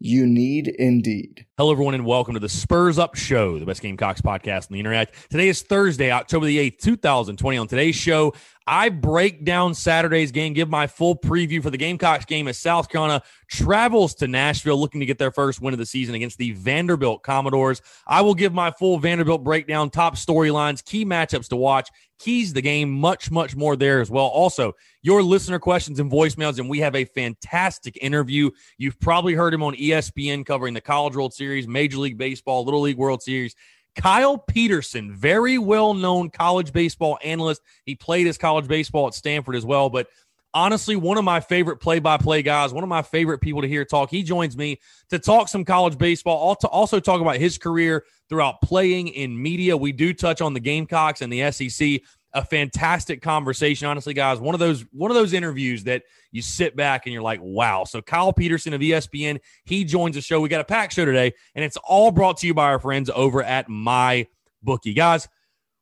You need Indeed. Hello, everyone, and welcome to the Spurs Up Show, the best Gamecocks podcast on the internet. Today is Thursday, October the 8th, 2020. On today's show, I break down Saturday's game, give my full preview for the Gamecocks game as South Carolina travels to Nashville looking to get their first win of the season against the Vanderbilt Commodores. I will give my full Vanderbilt breakdown, top storylines, key matchups to watch, keys the game, much, much more there as well. Also, your listener questions and voicemails, and we have a fantastic interview. You've probably heard him on ESPN covering the College World Series, Major League Baseball, Little League World Series. Kyle Peterson, very well known college baseball analyst. He played his college baseball at Stanford as well, but honestly, one of my favorite play by play guys, one of my favorite people to hear talk. He joins me to talk some college baseball, also talk about his career throughout playing in media. We do touch on the Gamecocks and the SEC a fantastic conversation. Honestly, guys, one of those one of those interviews that you sit back and you're like, wow. So Kyle Peterson of ESPN, he joins the show. We got a packed show today, and it's all brought to you by our friends over at My Bookie. Guys,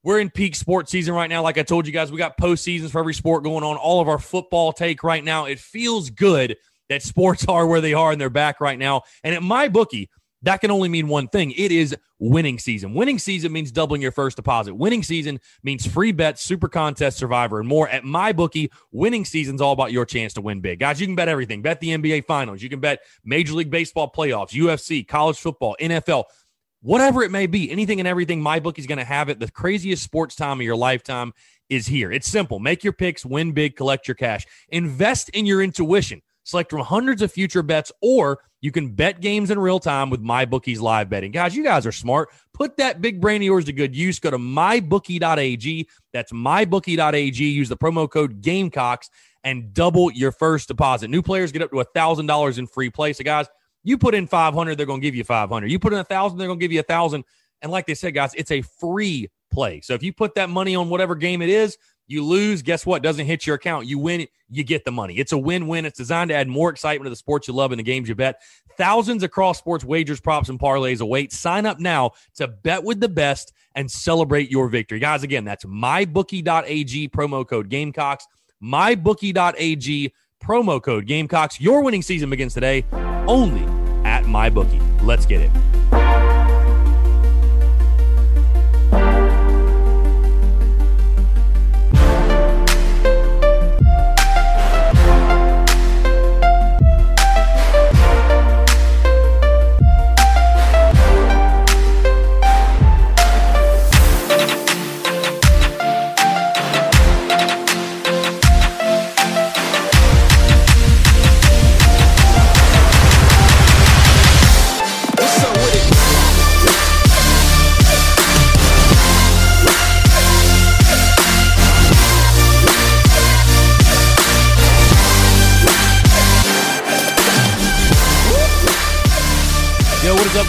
we're in peak sports season right now. Like I told you guys, we got postseasons for every sport going on. All of our football take right now. It feels good that sports are where they are and they're back right now. And at My Bookie, that can only mean one thing. It is winning season. Winning season means doubling your first deposit. Winning season means free bets, super contest, survivor, and more. At my bookie, winning season's all about your chance to win big. Guys, you can bet everything. Bet the NBA finals. You can bet Major League Baseball playoffs, UFC, college football, NFL, whatever it may be. Anything and everything, my bookie's going to have it. The craziest sports time of your lifetime is here. It's simple. Make your picks, win big, collect your cash. Invest in your intuition. Select from hundreds of future bets, or you can bet games in real time with MyBookie's live betting. Guys, you guys are smart. Put that big brain of yours to good use. Go to mybookie.ag. That's mybookie.ag. Use the promo code Gamecocks and double your first deposit. New players get up to $1,000 in free play. So, guys, you put in 500, they're going to give you 500. You put in 1,000, they're going to give you 1,000. And like they said, guys, it's a free play. So if you put that money on whatever game it is, you lose, guess what? Doesn't hit your account. You win, you get the money. It's a win win. It's designed to add more excitement to the sports you love and the games you bet. Thousands across sports wagers, props, and parlays await. Sign up now to bet with the best and celebrate your victory. Guys, again, that's mybookie.ag, promo code Gamecocks. Mybookie.ag, promo code Gamecocks. Your winning season begins today only at MyBookie. Let's get it.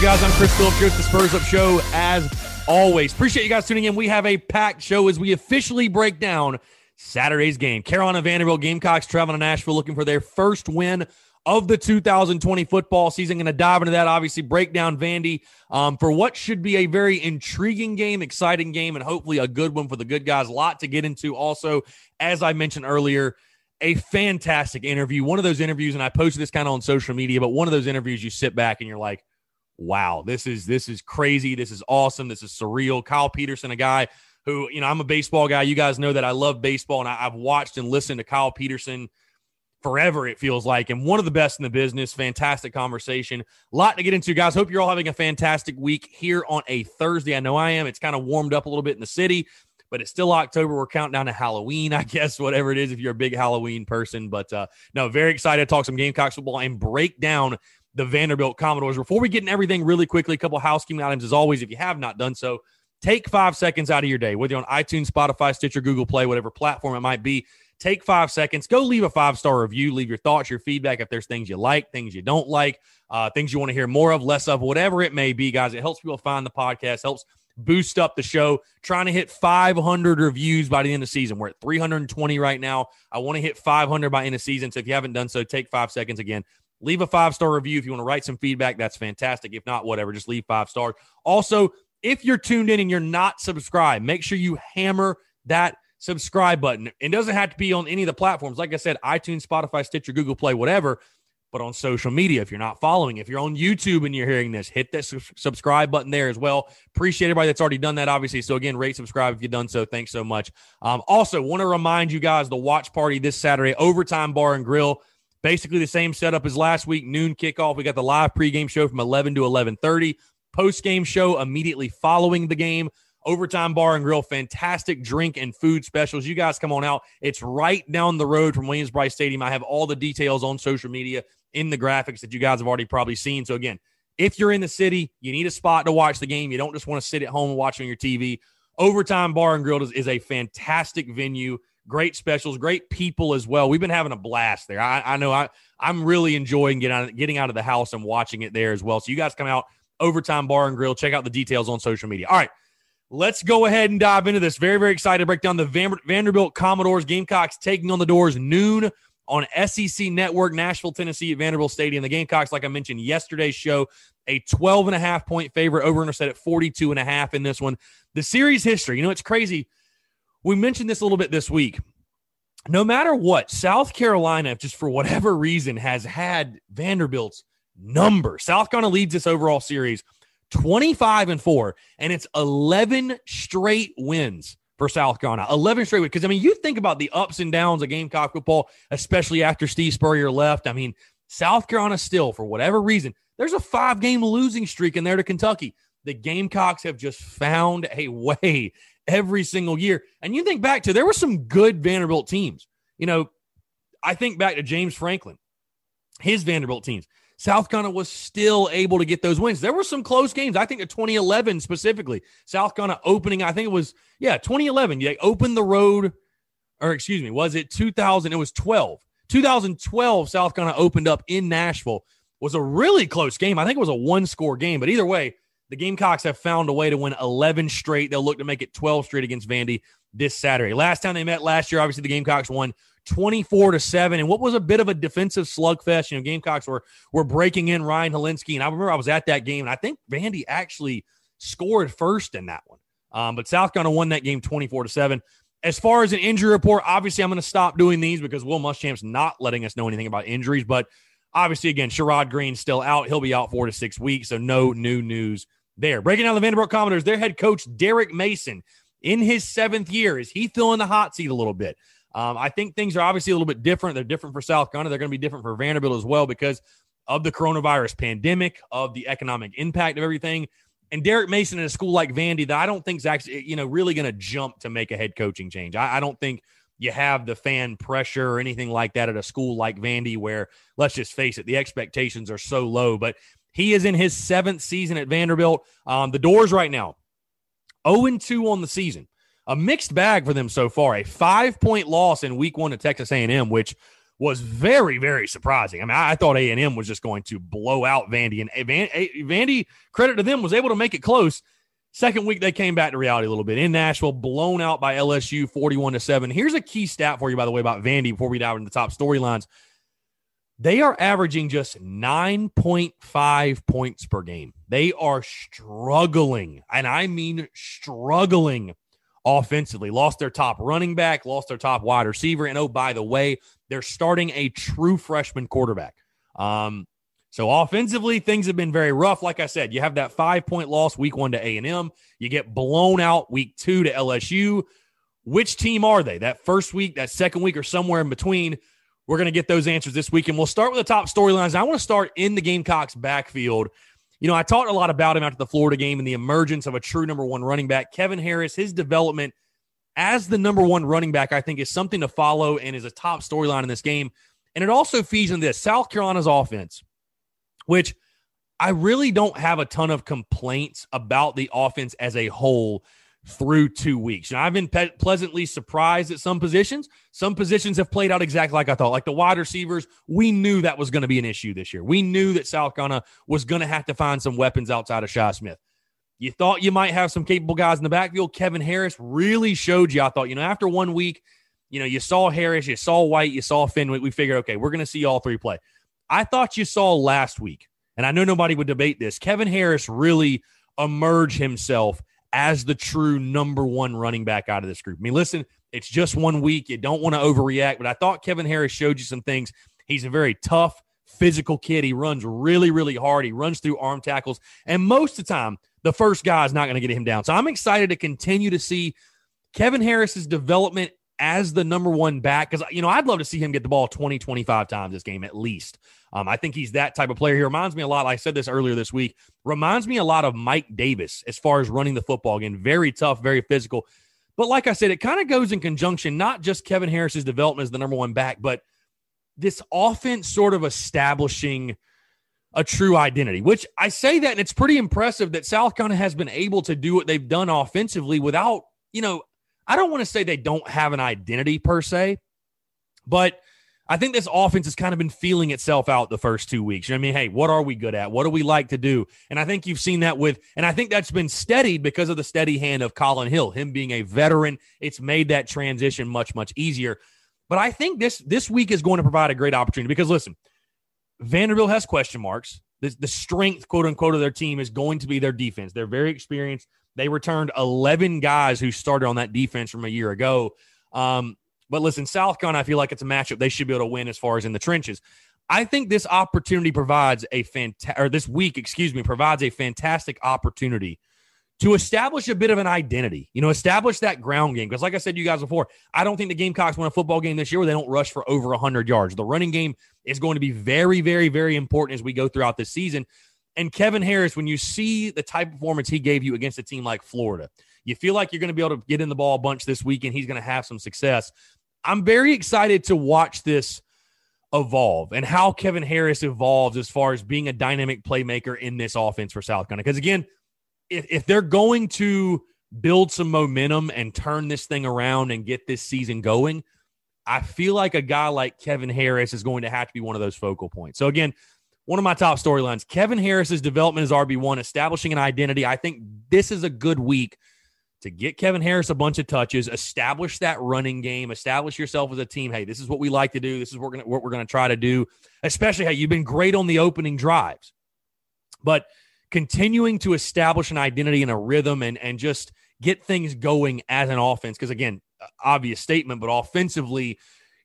Guys? I'm Chris Phillips here at the Spurs Up Show. As always, appreciate you guys tuning in. We have a packed show as we officially break down Saturday's game. Carolina Vanderbilt Gamecocks traveling to Nashville looking for their first win of the 2020 football season. Going to dive into that, obviously, break down Vandy um, for what should be a very intriguing game, exciting game, and hopefully a good one for the good guys. A lot to get into. Also, as I mentioned earlier, a fantastic interview. One of those interviews, and I posted this kind of on social media, but one of those interviews you sit back and you're like, wow, this is this is crazy. This is awesome. This is surreal. Kyle Peterson, a guy who, you know, I'm a baseball guy. You guys know that I love baseball and I, have watched and listened to Kyle Peterson forever, it feels like, and one of the best in the business. Fantastic conversation. A lot to get into, guys. Hope you're all having a fantastic week here on a Thursday. I know I am. It's kind of warmed up a little bit in the city, but it's still October. We're counting down to Halloween, I guess, whatever it is, if you're a big Halloween person. But uh, no, very excited to talk some Gamecocks football and break down the Vanderbilt Commodores. Before we get in everything really quickly, a couple housekeeping items as always. If you have not done so, take five seconds out of your day, whether you're on iTunes, Spotify, Stitcher, Google Play, whatever platform it might be. Take five seconds, go leave a five star review, leave your thoughts, your feedback. If there's things you like, things you don't like, uh, things you want to hear more of, less of, whatever it may be, guys. It helps people find the podcast, helps boost up the show. Trying to hit 500 reviews by the end of the season. We're at 320 right now. I want to hit 500 by end of season. So if you haven't done so, take five seconds again. Leave a five star review if you want to write some feedback. That's fantastic. If not, whatever, just leave five stars. Also, if you're tuned in and you're not subscribed, make sure you hammer that subscribe button. It doesn't have to be on any of the platforms. Like I said, iTunes, Spotify, Stitcher, Google Play, whatever. But on social media, if you're not following, if you're on YouTube and you're hearing this, hit that su- subscribe button there as well. Appreciate everybody that's already done that, obviously. So again, rate, subscribe if you've done so. Thanks so much. Um, also, want to remind you guys the watch party this Saturday, Overtime Bar and Grill. Basically the same setup as last week, noon kickoff. We got the live pregame show from 11 to 11:30. Post game show immediately following the game. Overtime Bar and Grill, fantastic drink and food specials. You guys come on out. It's right down the road from Williams Brice Stadium. I have all the details on social media in the graphics that you guys have already probably seen. So, again, if you're in the city, you need a spot to watch the game. You don't just want to sit at home and watch on your TV. Overtime Bar and Grill is, is a fantastic venue. Great specials, great people as well. We've been having a blast there. I, I know I, I'm really enjoying getting out, getting out of the house and watching it there as well. So, you guys come out, Overtime Bar and Grill. Check out the details on social media. All right. Let's go ahead and dive into this. Very, very excited to break down the Vanderbilt Commodores Gamecocks taking on the 'Dores noon on SEC Network, Nashville, Tennessee at Vanderbilt Stadium. The Gamecocks, like I mentioned yesterday's show, a 12 and a half point favorite over set at 42 and a half in this one. The series history, you know, it's crazy. We mentioned this a little bit this week. No matter what, South Carolina, just for whatever reason, has had Vanderbilt's number. South Carolina leads this overall series 25 and 4, and it's 11 straight wins for South Carolina. 11 straight wins. Because, I mean, you think about the ups and downs of Gamecock football, especially after Steve Spurrier left. I mean, South Carolina still, for whatever reason, there's a five game losing streak in there to Kentucky. The Gamecocks have just found a way every single year. And you think back to there were some good Vanderbilt teams. You know, I think back to James Franklin, his Vanderbilt teams. South Carolina was still able to get those wins. There were some close games. I think in 2011 specifically, South Carolina opening, I think it was, yeah, 2011. They opened the road, or excuse me, was it 2000? It was 12. 2012, South Carolina opened up in Nashville. Was a really close game. I think it was a one score game, but either way, the Gamecocks have found a way to win 11 straight. They'll look to make it 12 straight against Vandy this Saturday. Last time they met last year, obviously the Gamecocks won 24 to 7 and what was a bit of a defensive slugfest. You know gamecocks were were breaking in ryan hilinski and i remember i was at that game and i think vandy actually scored first in that one. Um, but south carolina won that game 24 to 7 as far as an injury report obviously i'm going to stop doing these because will muschamp's not letting us know anything about injuries. But obviously again sherrod green's still out. He'll be out four to six weeks so no new news there breaking down the vanderbilt commodores their head coach derek mason in his seventh year is he filling the hot seat a little bit um, I think things are obviously a little bit different. They're different for South Carolina. They're going to be different for Vanderbilt as well because of the coronavirus pandemic, of the economic impact of everything. And Derek Mason in a school like Vandy that I don't think is actually, you know, really going to jump to make a head coaching change. I, I don't think you have the fan pressure or anything like that at a school like Vandy where, let's just face it, the expectations are so low. But he is in his seventh season at Vanderbilt. Um, the 'Dores right now, 0 2 on the season a mixed bag for them so far. A five point loss in week one to Texas A&M, which was very, very surprising. I mean, I, thought A&M was just going to blow out Vandy, and Van, Vandy, credit to them, was able to make it close. Second week, they came back to reality a little bit in Nashville, blown out by LSU 41 to 7. Here's a key stat for you, by the way, about Vandy before we dive into the top storylines. They are averaging just 9.5 points per game. They are struggling, and I mean struggling offensively. Lost their top running back, lost their top wide receiver. And oh, by the way, they're starting a true freshman quarterback. Um, so offensively, things have been very rough. Like I said, you have that five point loss week one to A and M. You get blown out week two to LSU. Which team are they? That first week, that second week, or somewhere in between? We're going to get those answers this week. And we'll start with the top storylines. I want to start in the Gamecocks backfield. You know, I talked a lot about him after the Florida game and the emergence of a true number one running back. Kevin Harris, his development as the number one running back, I think is something to follow and is a top storyline in this game. And it also feeds in this South Carolina's offense, which I really don't have a ton of complaints about the offense as a whole through two weeks. And I've been pe- pleasantly surprised at some positions. Some positions have played out exactly like I thought. Like the wide receivers, we knew that was going to be an issue this year. We knew that South Carolina was going to have to find some weapons outside of Shi Smith. You thought you might have some capable guys in the backfield. Kevin Harris really showed you. I thought, you know, after one week, you know, you saw Harris, you saw White, you saw Fenwick. We figured, okay, we're going to see all three play. I thought you saw last week, and I know nobody would debate this. Kevin Harris really emerged himself as the true number one running back out of this group. I mean, listen, it's just one week. You don't want to overreact, but I thought Kevin Harris showed you some things. He's a very tough, physical kid. He runs really, really hard. He runs through arm tackles. And most of the time, the first guy is not going to get him down. So I'm excited to continue to see Kevin Harris's development as the number one back because you know I'd love to see him get the ball 20 25 times this game at least. Um, I think he's that type of player. He reminds me a lot. I said this earlier this week. Reminds me a lot of Mike Davis as far as running the football again. Very tough, very physical. But like I said, it kind of goes in conjunction. Not just Kevin Harris's development as the number one back, but this offense sort of establishing a true identity, which I say that, and it's pretty impressive that South Carolina has been able to do what they've done offensively without, you know, I don't want to say they don't have an identity per se, but I think this offense has kind of been feeling itself out the first two weeks. You know I mean? Hey, what are we good at? What do we like to do? And I think you've seen that with, and I think that's been steadied because of the steady hand of Collin Hill, him being a veteran. It's made that transition much, much easier. But I think this this week is going to provide a great opportunity because listen, Vanderbilt has question marks. The, the strength, quote unquote, of their team is going to be their defense. They're very experienced. They returned 11 guys who started on that defense from a year ago. Um, but listen, South Carolina, I feel like it's a matchup they should be able to win as far as in the trenches. I think this opportunity provides a fantastic, or this week, excuse me, provides a fantastic opportunity to establish a bit of an identity, you know, establish that ground game. Because, like I said to you guys before, I don't think the Gamecocks win a football game this year where they don't rush for over 100 yards. The running game is going to be very, very, very important as we go throughout this season. And Kevin Harris, when you see the type of performance he gave you against a team like Florida, you feel like you're going to be able to get in the ball a bunch this week and he's going to have some success. I'm very excited to watch this evolve and how Kevin Harris evolves as far as being a dynamic playmaker in this offense for South Carolina. Because again, if, if they're going to build some momentum and turn this thing around and get this season going, I feel like a guy like Kevin Harris is going to have to be one of those focal points. So again, one of my top storylines, Kevin Harris's development as RB1, establishing an identity. I think this is a good week to get Kevin Harris a bunch of touches, establish that running game, establish yourself as a team. Hey, this is what we like to do. This is what we're gonna, what we're going to try to do. Especially, hey, you've been great on the opening drives, but continuing to establish an identity and a rhythm and and just get things going as an offense. Because again, obvious statement, but offensively,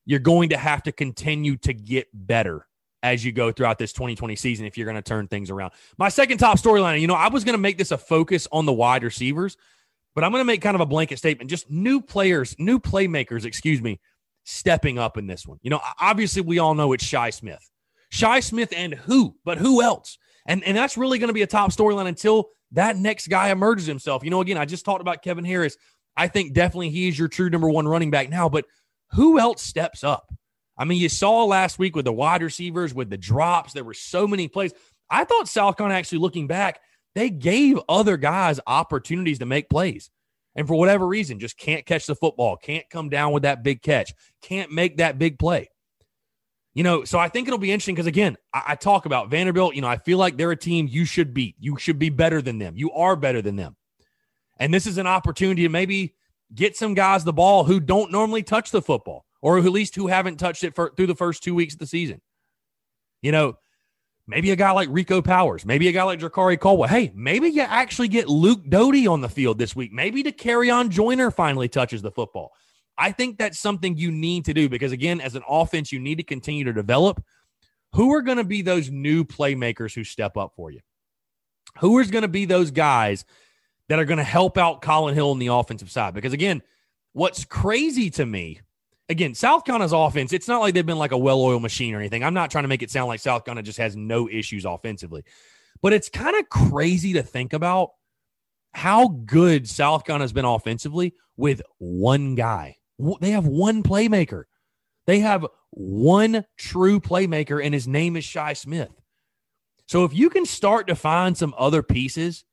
you're going to have to continue to get better as you go throughout this 2020 season if you're going to turn things around. My second top storyline, you know, I was going to make this a focus on the wide receivers but I'm going to make kind of a blanket statement. Just new players, new playmakers, excuse me, stepping up in this one. You know, obviously we all know it's Shi Smith. Shi Smith and who, but who else? And and that's really going to be a top storyline until that next guy emerges himself. You know, again, I just talked about Kevin Harris. I think definitely he is your true number one running back now, but who else steps up? I mean, you saw last week with the wide receivers, with the drops, there were so many plays. I thought South Carolina actually looking back, they gave other guys opportunities to make plays. And for whatever reason, just can't catch the football, can't come down with that big catch, can't make that big play. You know, so I think it'll be interesting because, again, I, I, talk about Vanderbilt. You know, I feel like they're a team you should beat. You should be better than them. You are better than them. And this is an opportunity to maybe get some guys the ball who don't normally touch the football or at least who haven't touched it for, through the first two weeks of the season. You know, Maybe a guy like Rico Powers, maybe a guy like Jakari Caldwell. Hey, maybe you actually get Luke Doty on the field this week. Maybe Dakereon Joyner finally touches the football. I think that's something you need to do because, again, as an offense, you need to continue to develop. Who are going to be those new playmakers who step up for you? Who is going to be those guys that are going to help out Collin Hill on the offensive side? Because, again, what's crazy to me again, South Carolina's offense, it's not like they've been like a well oiled machine or anything. I'm not trying to make it sound like South Carolina just has no issues offensively, but it's kind of crazy to think about how good South Carolina has been offensively with one guy. They have one playmaker. They have one true playmaker, and his name is Shi Smith. So if you can start to find some other pieces,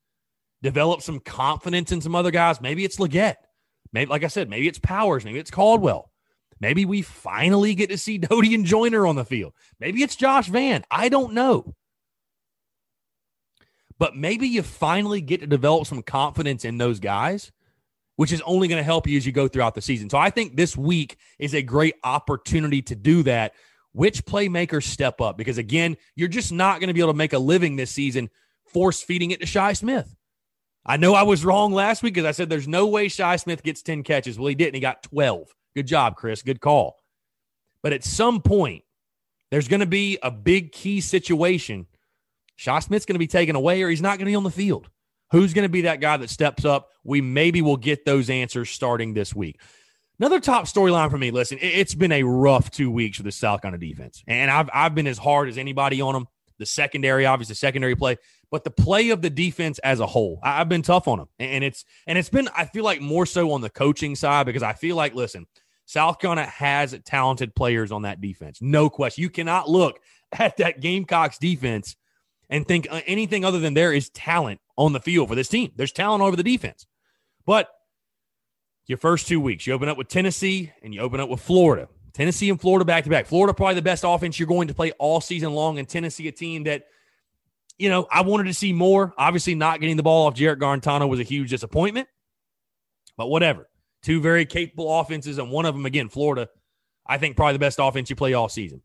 develop some confidence in some other guys, maybe it's Legette. Maybe, like I said, maybe it's Powers, maybe it's Caldwell. Maybe we finally get to see Doty and Joyner on the field. Maybe it's Josh Vann. I don't know. But maybe you finally get to develop some confidence in those guys, which is only going to help you as you go throughout the season. So I think this week is a great opportunity to do that. Which playmakers step up? Because again, you're just not going to be able to make a living this season force feeding it to Shi Smith. I know I was wrong last week because I said there's no way Shi Smith gets 10 catches. Well, he didn't. He got 12. Good job, Chris. Good call. But at some point, there's going to be a big key situation. Shi Smith's going to be taken away or he's not going to be on the field. Who's going to be that guy that steps up? We maybe will get those answers starting this week. Another top storyline for me. Listen, it's been a rough two weeks for the South Carolina defense, and I've I've been as hard as anybody on them. The secondary, obviously, the secondary play, but the play of the defense as a whole, I, have been tough on them, and it's and it's been I feel like more so on the coaching side because I feel like listen, South Carolina has talented players on that defense, no question. You cannot look at that Gamecocks defense and think uh, anything other than there is talent on the field for this team. There's talent over the defense, but your first two weeks, you open up with Tennessee and you open up with Florida. Tennessee and Florida back to back. Florida probably the best offense you're going to play all season long, and Tennessee a team that, you know, I wanted to see more. Obviously, not getting the ball off Jarrett Guarantano was a huge disappointment, but whatever. Two very capable offenses, and one of them again, Florida. I think probably the best offense you play all season.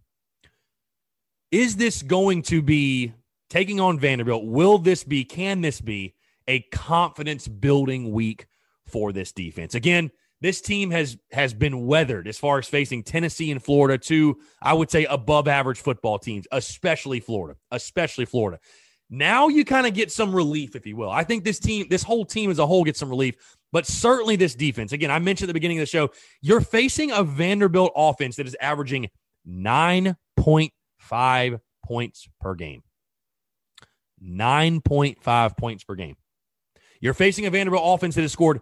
Is this going to be taking on Vanderbilt? Will this be? Can this be a confidence building week for this defense? Again this team has has been weathered as far as facing Tennessee and Florida, two I would say above average football teams, especially Florida, especially Florida. Now you kind of get some relief, if you will. I think this team, this whole team as a whole, gets some relief, but certainly this defense. Again, I mentioned at the beginning of the show, you're facing a Vanderbilt offense that is averaging nine point five points per game. 9.5 points per game. You're facing a Vanderbilt offense that has scored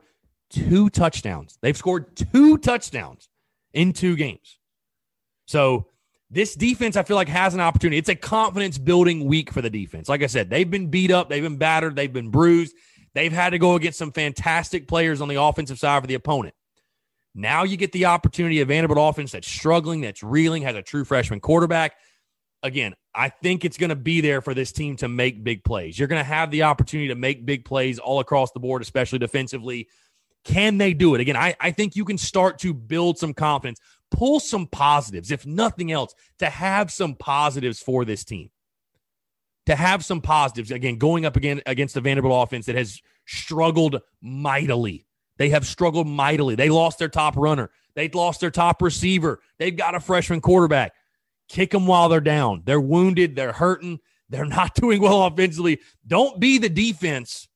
two touchdowns. They've scored two touchdowns in two games. So this defense, I feel like, has an opportunity. It's a confidence building week for the defense. Like I said, they've been beat up, they've been battered, they've been bruised. They've had to go against some fantastic players on the offensive side for the opponent. Now you get the opportunity of Vanderbilt offense that's struggling, that's reeling, has a true freshman quarterback. Again, I think it's going to be there for this team to make big plays. You're going to have the opportunity to make big plays all across the board, especially defensively. Can they do it? Again, I, I think you can start to build some confidence, pull some positives, if nothing else, to have some positives for this team. To have some positives, again, going up again against the Vanderbilt offense that has struggled mightily. They have struggled mightily. They lost their top runner. They lost their top receiver. They've got a freshman quarterback. Kick them while they're down. They're wounded. They're hurting. They're not doing well offensively. Don't be the defense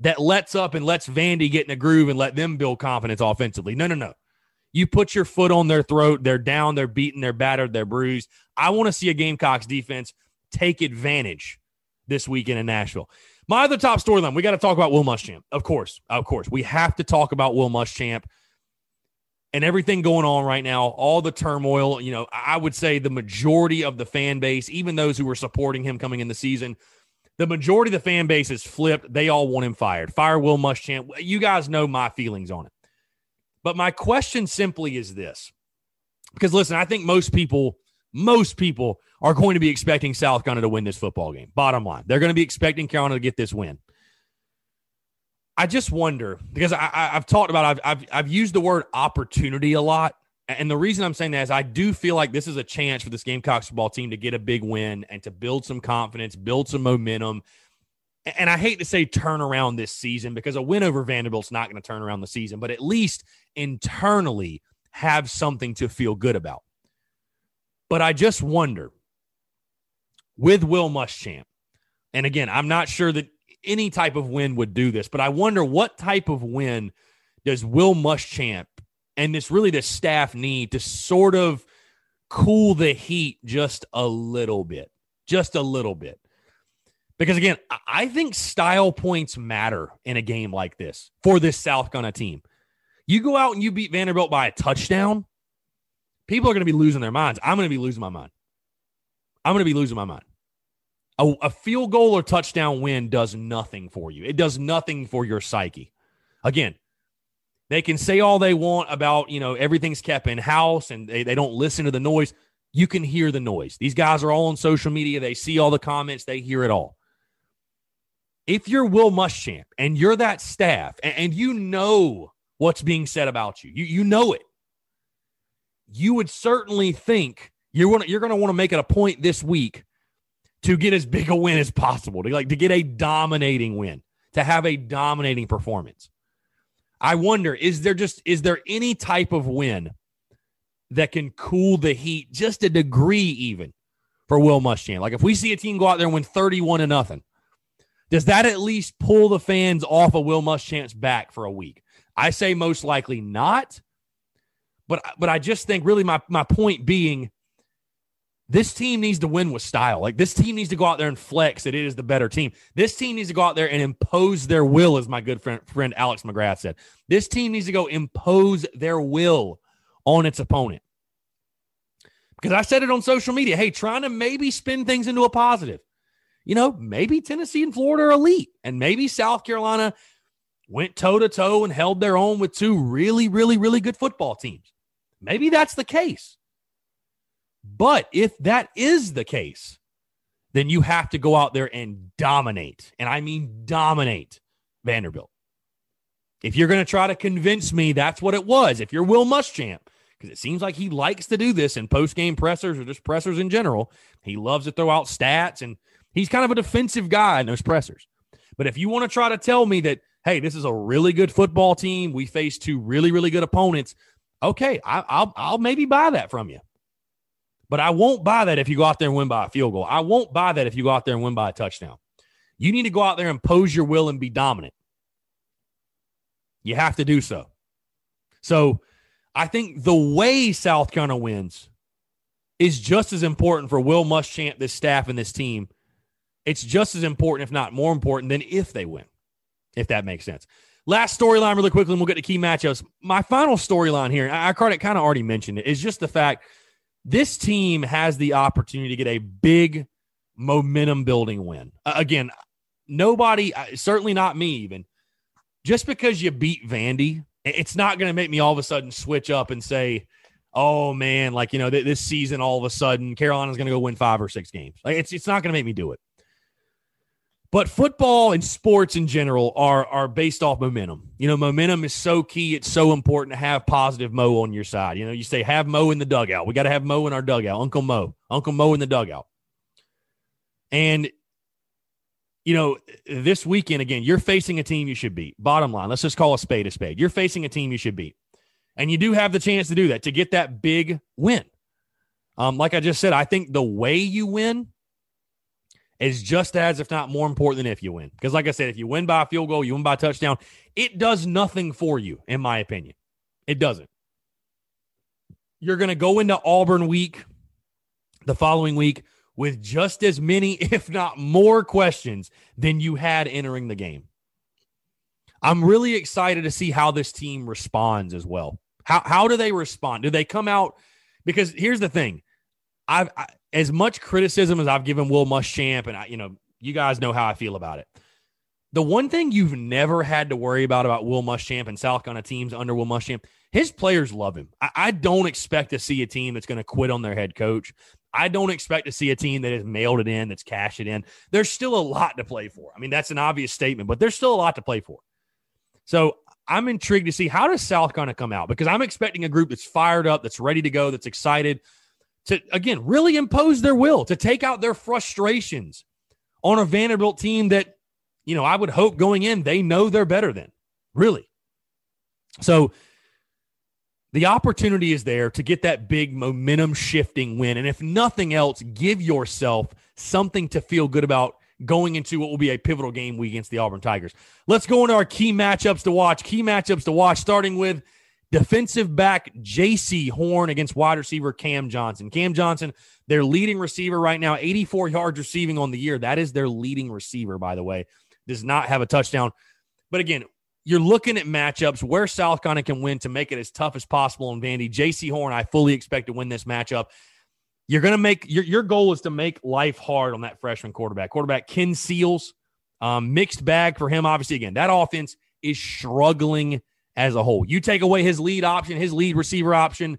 that lets up and lets Vandy get in a groove and let them build confidence offensively. No, no, no. You put your foot on their throat. They're down. They're beaten. They're battered. They're bruised. I want to see a Gamecocks defense take advantage this weekend in Nashville. My other top storyline, we got to talk about Will Muschamp. Of course, of course. We have to talk about Will Muschamp and everything going on right now, all the turmoil. You know, I would say the majority of the fan base, even those who were supporting him coming in the season, the majority of the fan base is flipped. They all want him fired. Fire Will Muschamp. You guys know my feelings on it. But my question simply is this. Because listen, I think most people, most people are going to be expecting South Carolina to win this football game. Bottom line. They're going to be expecting Carolina to get this win. I just wonder because I, have talked about I've, I've I've used the word opportunity a lot and the reason I'm saying that is I do feel like this is a chance for this Gamecocks football team to get a big win and to build some confidence, build some momentum. And I hate to say turn around this season because a win over Vanderbilt's not going to turn around the season, but at least internally have something to feel good about. But I just wonder with Will Muschamp, and again, I'm not sure that any type of win would do this, but I wonder what type of win does Will Muschamp and this really the staff need to sort of cool the heat just a little bit, just a little bit. Because again, I think style points matter in a game like this for this South Carolina team. You go out and you beat Vanderbilt by a touchdown, people are going to be losing their minds. I'm going to be losing my mind. I'm going to be losing my mind. A, a, field goal or touchdown win does nothing for you. It does nothing for your psyche. Again, they can say all they want about, you know, everything's kept in house and they, they don't listen to the noise. You can hear the noise. These guys are all on social media. They see all the comments, they hear it all. If you're Will Muschamp and you're that staff and, and you know what's being said about you, you, you know it you would certainly think you're to, you're to want to make it a point this week to get as big a win as possible, to like to get a dominating win, to have a dominating performance. I wonder is there just is there any type of win that can cool the heat just a degree even for Will Muschamp? Like if we see a team go out there and win 31 to nothing, does that at least pull the fans off of Will Muschamp's back for a week? I say most likely not. But but I just think really my my point being this team needs to win with style. Like this team needs to go out there and flex that it is the better team. This team needs to go out there and impose their will, as my good friend, friend Alex McGrath said. This team needs to go impose their will on its opponent. Because I said it on social media. Hey, trying to maybe spin things into a positive. You know, maybe Tennessee and Florida are elite, and maybe South Carolina went toe to toe and held their own with two really, really, really good football teams. Maybe that's the case. But if that is the case, then you have to go out there and dominate. And I mean dominate Vanderbilt. If you're going to try to convince me that's what it was, if you're Will Muschamp, because it seems like he likes to do this in post game pressers or just pressers in general, he loves to throw out stats and he's kind of a defensive guy in those pressers. But if you want to try to tell me that, hey, this is a really good football team, we face two really, really good opponents, okay, I, will I'll maybe buy that from you. But I won't buy that if you go out there and win by a field goal. I won't buy that if you go out there and win by a touchdown. You need to go out there and pose your will and be dominant. You have to do so. So I think the way South Carolina wins is just as important for Will Muschamp, this staff, and this team. It's just as important, if not more important, than if they win, if that makes sense. Last storyline, really quickly, and we'll get to key matchups. My final storyline here, I of kind of already mentioned it, is just the fact this team has the opportunity to get a big momentum building win. Uh, again, nobody, certainly not me, even just because you beat Vandy, it's not going to make me all of a sudden switch up and say, "Oh man, like you know, th- this season all of a sudden Carolina's going to go win five or six games." Like it's it's not going to make me do it. But football and sports in general are are based off momentum. You know, momentum is so key. It's so important to have positive Mo on your side. You know, you say have Mo in the dugout. We got to have Mo in our dugout. Uncle Mo, Uncle Mo in the dugout. And you know, this weekend again, you're facing a team you should beat. Bottom line, let's just call a spade a spade. You're facing a team you should beat, and you do have the chance to do that to get that big win. Um, like I just said, I think the way you win is just as, if not more important than if you win. Because, like I said, if you win by a field goal, you win by a touchdown, it does nothing for you, in my opinion. It doesn't. You're going to go into Auburn week the following week with just as many, if not more, questions than you had entering the game. I'm really excited to see how this team responds as well. How, how do they respond? Do they come out? Because here's the thing I've, I, as much criticism as I've given Will Muschamp, and I, you know, you guys know how I feel about it. The one thing you've never had to worry about about Will Muschamp and South Carolina teams under Will Muschamp, his players love him. I, I don't expect to see a team that's going to quit on their head coach. I don't expect to see a team that has mailed it in, that's cashed it in. There's still a lot to play for. I mean, that's an obvious statement, but there's still a lot to play for. So I'm intrigued to see how does South Carolina come out because I'm expecting a group that's fired up, that's ready to go, that's excited to, again, really impose their will, to take out their frustrations on a Vanderbilt team that, you know, I would hope going in, they know they're better than, really. So the opportunity is there to get that big momentum shifting win. And if nothing else, give yourself something to feel good about going into what will be a pivotal game week against the Auburn Tigers. Let's go into our key matchups to watch. Key matchups to watch, starting with defensive back Jaycee Horn against wide receiver Cam Johnson. Cam Johnson, their leading receiver right now, 84 yards receiving on the year. That is their leading receiver, by the way. Does not have a touchdown. But again, you're looking at matchups where South Carolina can win to make it as tough as possible in Vandy. Jaycee Horn, I fully expect to win this matchup. You're going to make your, your goal is to make life hard on that freshman quarterback. Quarterback Ken Seals, um, mixed bag for him. Obviously, again, that offense is struggling as a whole. You take away his lead option, his lead receiver option,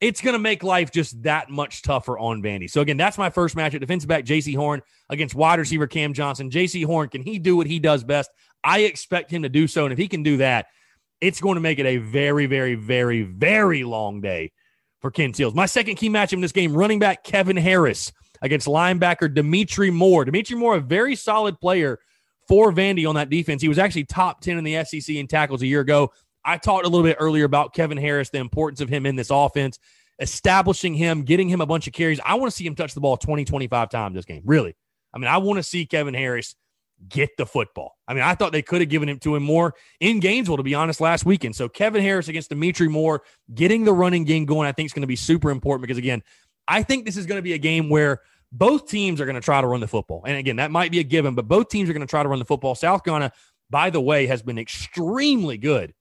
it's going to make life just that much tougher on Vandy. So again, that's my first matchup. Defensive back Jaycee Horn against wide receiver Cam Johnson. Jaycee Horn, can he do what he does best? I expect him to do so. And if he can do that, it's going to make it a very, very, very, very long day for Ken Seals. My second key matchup in this game, running back Kevin Harris against linebacker Dimitri Moore. Dimitri Moore, a very solid player for Vandy on that defense. He was actually top 10 in the SEC in tackles a year ago. I talked a little bit earlier about Kevin Harris, the importance of him in this offense, establishing him, getting him a bunch of carries. I want to see him touch the ball 20, 25 times this game. Really. I mean, I want to see Kevin Harris get the football. I mean, I thought they could have given him to him more in Gainesville, to be honest, last weekend. So Kevin Harris against Dimitri Moore, getting the running game going, I think is going to be super important because, again, I think this is going to be a game where both teams are going to try to run the football. And again, that might be a given, but both teams are going to try to run the football. South Carolina, by the way, has been extremely good.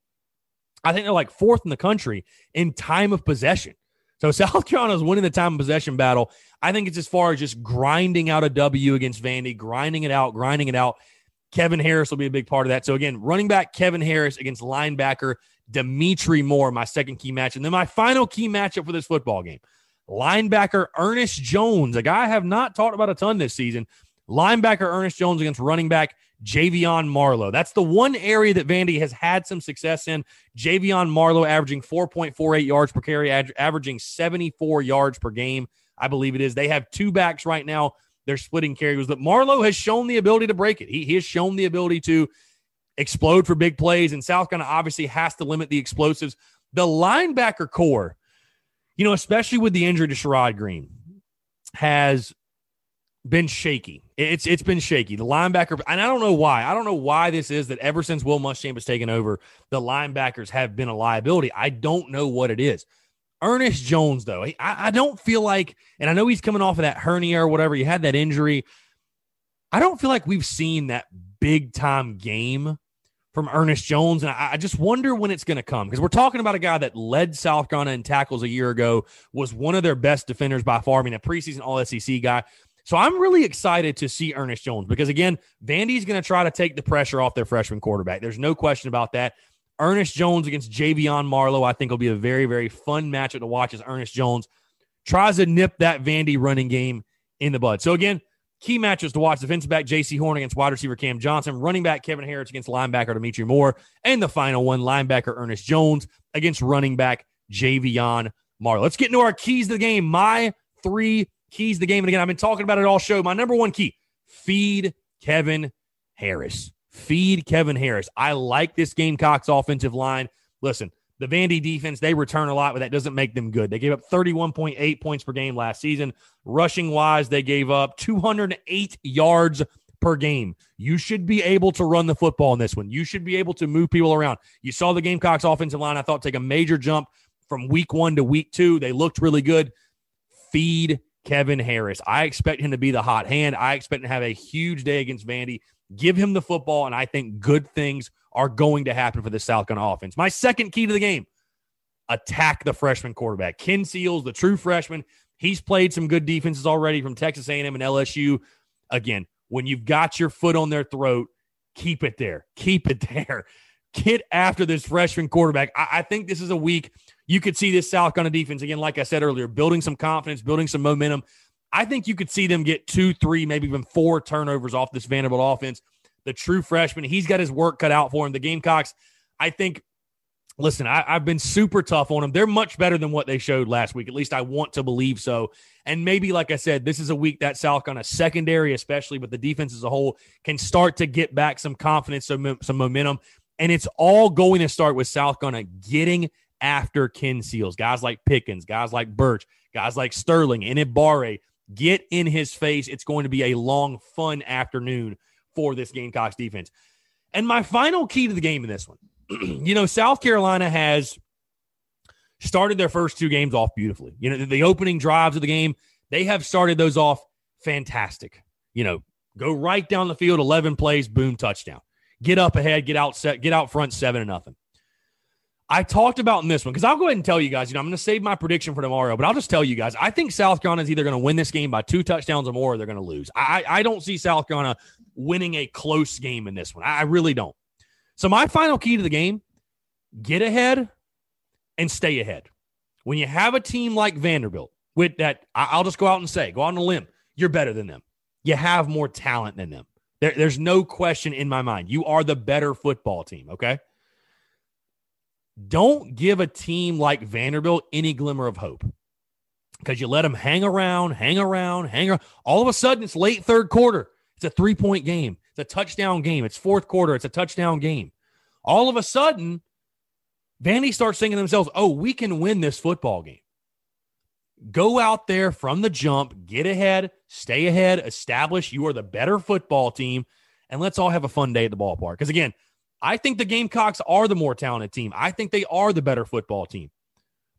I think they're like fourth in the country in time of possession. So South Carolina is winning the time of possession battle. I think it's as far as just grinding out a W against Vandy, grinding it out, grinding it out. Kevin Harris will be a big part of that. So again, running back Kevin Harris against linebacker Dimitri Moore, my second key match. And then my final key matchup for this football game. Linebacker Ernest Jones, a guy I have not talked about a ton this season. Linebacker Ernest Jones against running back Ja'Veon Marlow. That's the one area that Vandy has had some success in. Ja'Veon Marlow averaging 4.48 yards per carry, averaging 74 yards per game. I believe it is. They have two backs right now. They're splitting carries, but Marlow has shown the ability to break it. He, he has shown the ability to explode for big plays, and South Carolina obviously has to limit the explosives. The linebacker core, you know, especially with the injury to Sherrod Green, has been shaky. It's it's been shaky. The linebacker, and I don't know why. I don't know why this is that ever since Will Muschamp has taken over, the linebackers have been a liability. I don't know what it is. Ernest Jones, though, I, I don't feel like, and I know he's coming off of that hernia or whatever. He had that injury. I don't feel like we've seen that big time game from Ernest Jones. And I, I just wonder when it's going to come because we're talking about a guy that led South Carolina in tackles a year ago, was one of their best defenders by far. I mean, a preseason All SEC guy. So I'm really excited to see Ernest Jones because, again, Vandy's going to try to take the pressure off their freshman quarterback. There's no question about that. Ernest Jones against Ja'Veon Marlow, I think will be a very, very fun matchup to watch as Ernest Jones tries to nip that Vandy running game in the bud. So, again, key matches to watch defensive back Jaycee Horn against wide receiver Cam Johnson, running back Kevin Harris against linebacker Dimitri Moore, and the final one, linebacker Ernest Jones against running back Ja'Veon Marlow. Let's get into our keys to the game. My three keys the game. And again, I've been talking about it all show. My number one key feed Kevin Harris. Feed Kevin Harris. I like this Gamecocks offensive line. Listen, the Vandy defense, they return a lot, but that doesn't make them good. They gave up 31.8 points per game last season. Rushing wise, they gave up 208 yards per game. You should be able to run the football in this one. You should be able to move people around. You saw the Gamecocks offensive line, I thought, take a major jump from week one to week two. They looked really good. Feed Kevin Harris. I expect him to be the hot hand. I expect him to have a huge day against Vandy. Give him the football, and I think good things are going to happen for the South Carolina offense. My second key to the game attack the freshman quarterback. Ken Seals, the true freshman, he's played some good defenses already from Texas A&M and LSU. Again, when you've got your foot on their throat, keep it there. Keep it there. Get after this freshman quarterback. I, I think this is a week – you could see this South Carolina defense again, like I said earlier, building some confidence, building some momentum. I think you could see them get two, three, maybe even four turnovers off this Vanderbilt offense. The true freshman, he's got his work cut out for him. The Gamecocks, I think. Listen, I, have been super tough on them. They're much better than what they showed last week. At least I want to believe so. And maybe, like I said, this is a week that South Carolina secondary, especially, but the defense as a whole, can start to get back some confidence, some, some momentum. And it's all going to start with South Carolina getting after Ken Seals. Guys like Pickens, guys like Birch, guys like Sterling, and Enagbare get in his face. It's going to be a long, fun afternoon for this Gamecocks defense. And my final key to the game in this one, you know, South Carolina has started their first two games off beautifully. You know, the opening drives of the game, they have started those off fantastic. You know, go right down the field, 11 plays, boom, touchdown. Get up ahead, get out set, get out front, seven and nothing. I talked about in this one because I'll go ahead and tell you guys, you know, I'm going to save my prediction for tomorrow, but I'll just tell you guys, I think South Carolina is either going to win this game by two touchdowns or more, or they're going to lose. I, I don't see South Carolina winning a close game in this one. I really don't. So my final key to the game: get ahead and stay ahead. When you have a team like Vanderbilt, with that, I'll just go out and say, go on a limb, you're better than them. You have more talent than them. There, there's no question in my mind. You are the better football team. Okay. Don't give a team like Vanderbilt any glimmer of hope because you let them hang around, hang around, hang around. All of a sudden, it's late third quarter. It's a three point game. It's a touchdown game. It's fourth quarter. It's a touchdown game. All of a sudden, Vandy starts thinking to themselves, oh, we can win this football game. Go out there from the jump, get ahead, stay ahead, establish you are the better football team, and let's all have a fun day at the ballpark. Because again, I think the Gamecocks are the more talented team. I think they are the better football team.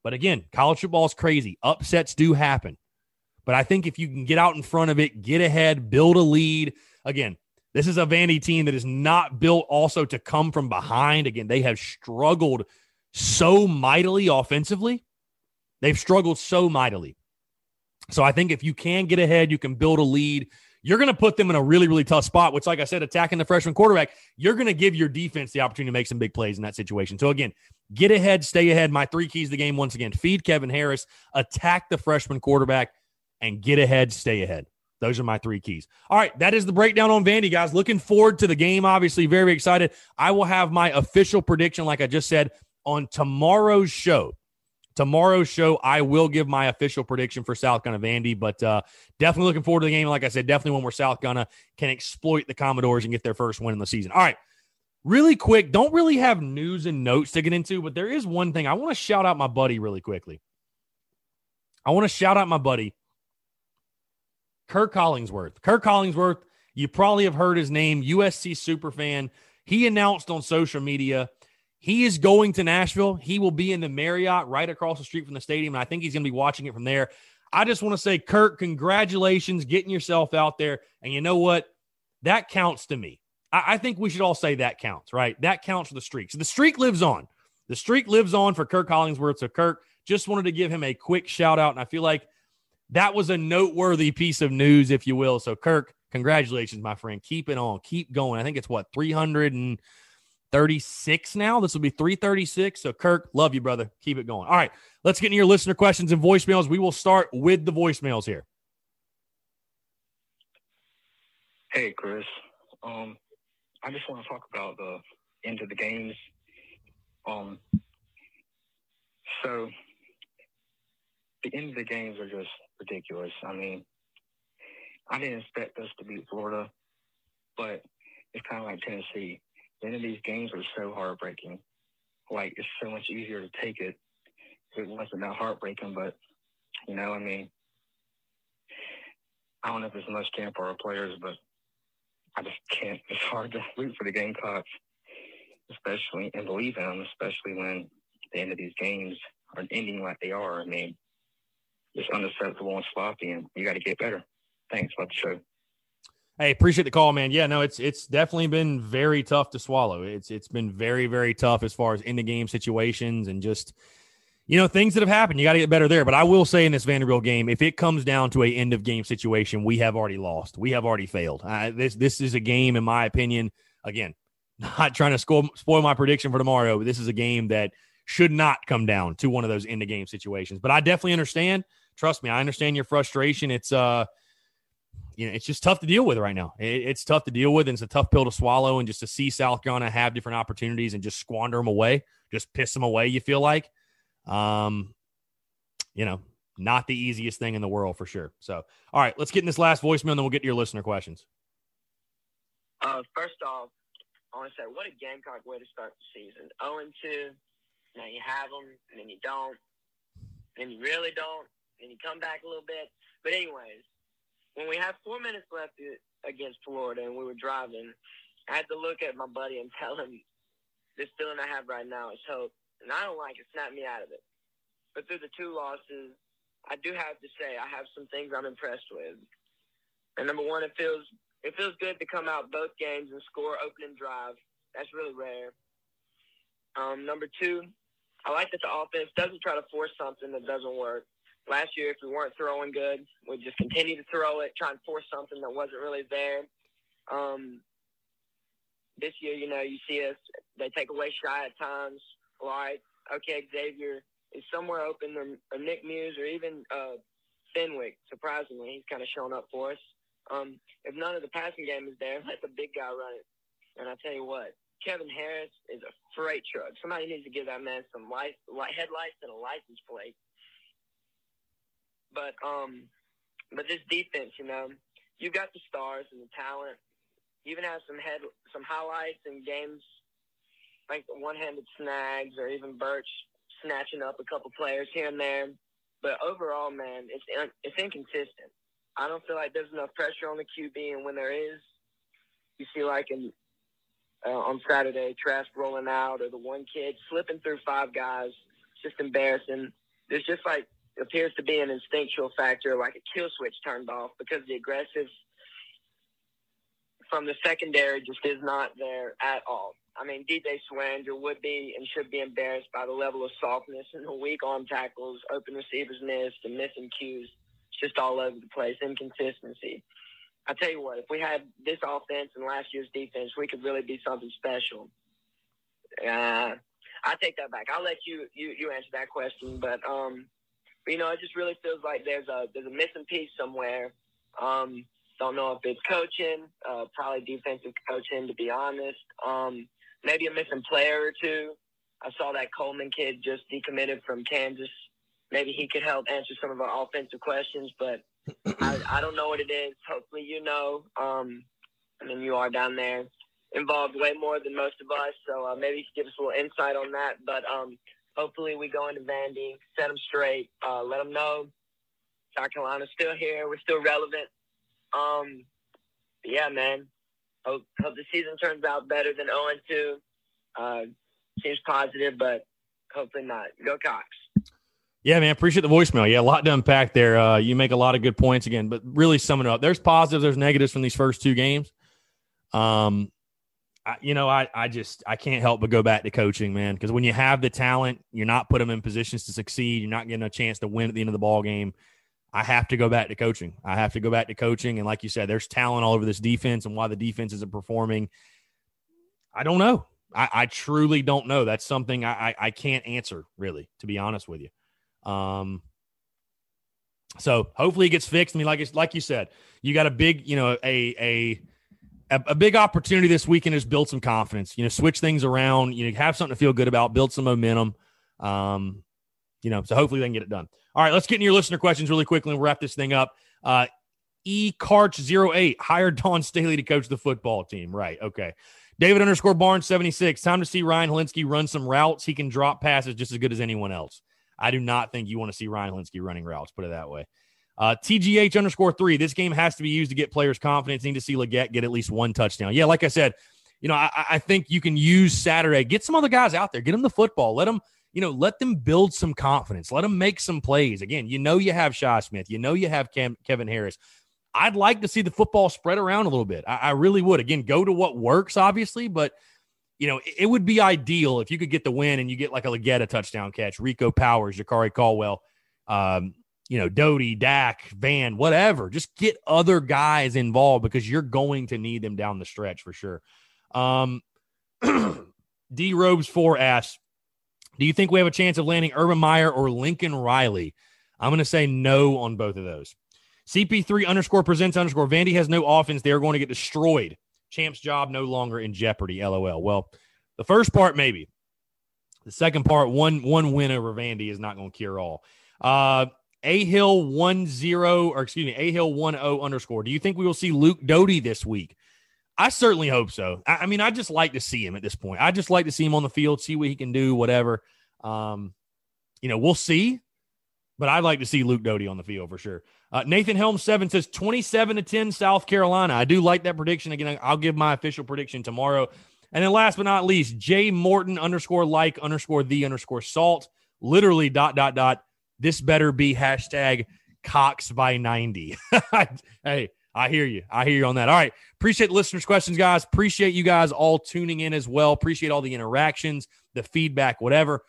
But again, college football is crazy. Upsets do happen. But I think if you can get out in front of it, get ahead, build a lead. Again, this is a Vandy team that is not built also to come from behind. Again, they have struggled so mightily offensively. They've struggled so mightily. So I think if you can get ahead, you can build a lead you're going to put them in a really, really tough spot, which, like I said, attacking the freshman quarterback, you're going to give your defense the opportunity to make some big plays in that situation. So, again, get ahead, stay ahead. My three keys to the game, once again, feed Kevin Harris, attack the freshman quarterback, and get ahead, stay ahead. Those are my three keys. All right, that is the breakdown on Vandy, guys. Looking forward to the game. Obviously, very excited. I will have my official prediction, like I just said, on tomorrow's show tomorrow's show, I will give my official prediction for South Gunna Vandy, but uh, definitely looking forward to the game. Like I said, definitely one where South Gunna can exploit the Commodores and get their first win in the season. All right. Really quick, don't really have news and notes to get into, but there is one thing I want to shout out my buddy really quickly. I want to shout out my buddy, Kirk Collingsworth. Kirk Collingsworth, you probably have heard his name, USC super fan. He announced on social media he is going to Nashville. He will be in the Marriott right across the street from the stadium. And I think he's going to be watching it from there. I just want to say, Kirk, congratulations getting yourself out there. And you know what? That counts to me. I, I think we should all say that counts, right? That counts for the streak. So the streak lives on. The streak lives on for Kirk Hollingsworth. So, Kirk, just wanted to give him a quick shout out. And I feel like that was a noteworthy piece of news, if you will. So, Kirk, congratulations, my friend. Keep it on. Keep going. I think it's what, 300 and 36 now. This will be 336. So, Kirk, love you, brother. Keep it going. All right, let's get into your listener questions and voicemails. We will start with the voicemails here. Hey, Chris. Um, I just want to talk about the end of the games. Um, so the end of the games are just ridiculous. I mean, I didn't expect us to beat Florida, but it's kind of like Tennessee the end of these games are so heartbreaking. Like it's so much easier to take it if it wasn't that heartbreaking. But you know, I mean, I don't know if it's much camp for our players, but I just can't. It's hard to root for the Gamecocks, especially and believe in them, especially when the end of these games are ending like they are. I mean, it's unacceptable and sloppy, and you got to get better. Thanks. Love the show. Hey, appreciate the call, man. Yeah, no, it's it's definitely been very tough to swallow. It's it's been very very tough as far as in the game situations and just you know things that have happened. You got to get better there. But I will say in this Vanderbilt game, if it comes down to a end of game situation, we have already lost. We have already failed. This this is a game, in my opinion. Again, not trying to score, spoil my prediction for tomorrow. This is a game that should not come down to one of those end of game situations. But I definitely understand. Trust me, I understand your frustration. It's uh you know, it's just tough to deal with right now. It, it's tough to deal with, and it's a tough pill to swallow. And just to see South Carolina have different opportunities and just squander them away, just piss them away, you feel like, um, you know, not the easiest thing in the world for sure. So, all right, let's get in this last voicemail, and then we'll get to your listener questions. Uh, first off, I want to say, what a Gamecock way to start the season. 0 and 2. Now you have them, and then you don't. And you really don't. And you come back a little bit. But, anyways, when we had four minutes left against Florida and we were driving, I had to look at my buddy and tell him this feeling I have right now is hope. And I don't like it. Snap me out of it. but through the two losses, I do have to say I have some things I'm impressed with. And number one, it feels it feels good to come out both games and score opening drive. That's really rare. Um, number two, I like that the offense doesn't try to force something that doesn't work. Last year, if we weren't throwing good, we'd just continue to throw it, try and force something that wasn't really there. Um, this year, you know, you see us, they take away Shi at times. All right, okay, Xavier is somewhere open, or, or Nick Muse, or even uh, Fenwick. Surprisingly, he's kind of shown up for us. Um, if none of the passing game is there, let the big guy run it. And I tell you what, Kevin Harris is a freight truck. Somebody needs to give that man some light, light headlights and a license plate. But um, but this defense, you know, you got the stars and the talent. You even have some head, some highlights in games like the one-handed snags or even Birch snatching up a couple players here and there. But overall, man, it's it's inconsistent. I don't feel like there's enough pressure on the QB, and when there is, you see like in uh, on Saturday, Trask rolling out or the one kid slipping through five guys. It's just embarrassing. There's just like appears to be an instinctual factor, like a kill switch turned off because the aggressive from the secondary just is not there at all. I mean, DJ Swearinger would be and should be embarrassed by the level of softness and the weak arm tackles, open receivers missed, and missing cues. Just all over the place, inconsistency. I tell you what, if we had this offense and last year's defense, we could really be something special. Uh, I take that back. I'll let you you you answer that question, but um, but, you know, it just really feels like there's a there's a missing piece somewhere. Um, don't know if it's coaching, uh, probably defensive coaching, to be honest. Um, maybe a missing player or two. I saw that Coleman kid just decommitted from Kansas. Maybe he could help answer some of our offensive questions, but I, I don't know what it is. Hopefully, you know. Um, I mean, you are down there involved way more than most of us, so uh, maybe you could give us a little insight on that. But um, hopefully, we go into Vandy, set them straight, uh, let them know South Carolina's still here. We're still relevant. Um, yeah, man. Hope, hope the season turns out better than 0 2. Uh, seems positive, but hopefully not. Go Cox. Yeah, man. Appreciate the voicemail. Yeah, a lot to unpack there. Uh, you make a lot of good points again, but really summing it up, there's positives, there's negatives from these first two games. Um, I, you know, I, I just I can't help but go back to coaching, man. Because when you have the talent, you're not put them in positions to succeed. You're not getting a chance to win at the end of the ball game. I have to go back to coaching. I have to go back to coaching. And like you said, there's talent all over this defense, and why the defense isn't performing, I don't know. I, I truly don't know. That's something I, I, I can't answer, really, to be honest with you. Um, so hopefully it gets fixed. I mean, like like you said, you got a big, you know, a a a big opportunity this weekend is build some confidence. You know, switch things around. You know, have something to feel good about. Build some momentum. Um, you know, so hopefully they can get it done. All right, let's get into your listener questions really quickly and wrap this thing up. Uh, E Carch 08 hired Dawn Staley to coach the football team. Right. Okay. David underscore Barnes 76. Time to see Ryan Hilinski run some routes. He can drop passes just as good as anyone else. I do not think you want to see Ryan Hilinski running routes, put it that way. Uh, TGH underscore three. This game has to be used to get players confidence. Need to see Legette get at least one touchdown. Yeah, like I said, you know, I, I think you can use Saturday. Get some other guys out there. Get them the football. Let them, you know, let them build some confidence. Let them make some plays. Again, you know, you have Shi Smith. You know, you have Cam, Kevin Harris. I'd like to see the football spread around a little bit. I, I really would. Again, go to what works, obviously, but you know, it, it would be ideal if you could get the win and you get like a Legetta touchdown catch, Rico Powers, Jakari Caldwell, um, you know, Doty, Dak, Vann, whatever. Just get other guys involved because you're going to need them down the stretch for sure. Um, D Robes 4 asks, do you think we have a chance of landing Urban Meyer or Lincoln Riley? I'm going to say no on both of those. CP3 underscore presents underscore Vandy has no offense. They're going to get destroyed. Champ's job no longer in jeopardy. LOL. Well, the first part, maybe. The second part, one one win over Vandy is not going to cure all. Uh, a Hill one zero, or excuse me, A Hill one zero underscore. Do you think we will see Luke Doty this week? I certainly hope so. I, I, mean, I just like to see him at this point. I just like to see him on the field, see what he can do, whatever. Um, you know, we'll see, but I'd like to see Luke Doty on the field for sure. Uh, Nathan Helm seven says 27 to 10 South Carolina. I do like that prediction. Again, I'll give my official prediction tomorrow. And then last but not least, Jay Morton underscore like underscore the underscore salt. literally dot dot dot. This better be hashtag Cox by 90. hey, I hear you. I hear you on that. All right. Appreciate listeners' questions, guys. Appreciate you guys all tuning in as well. Appreciate all the interactions, the feedback, whatever.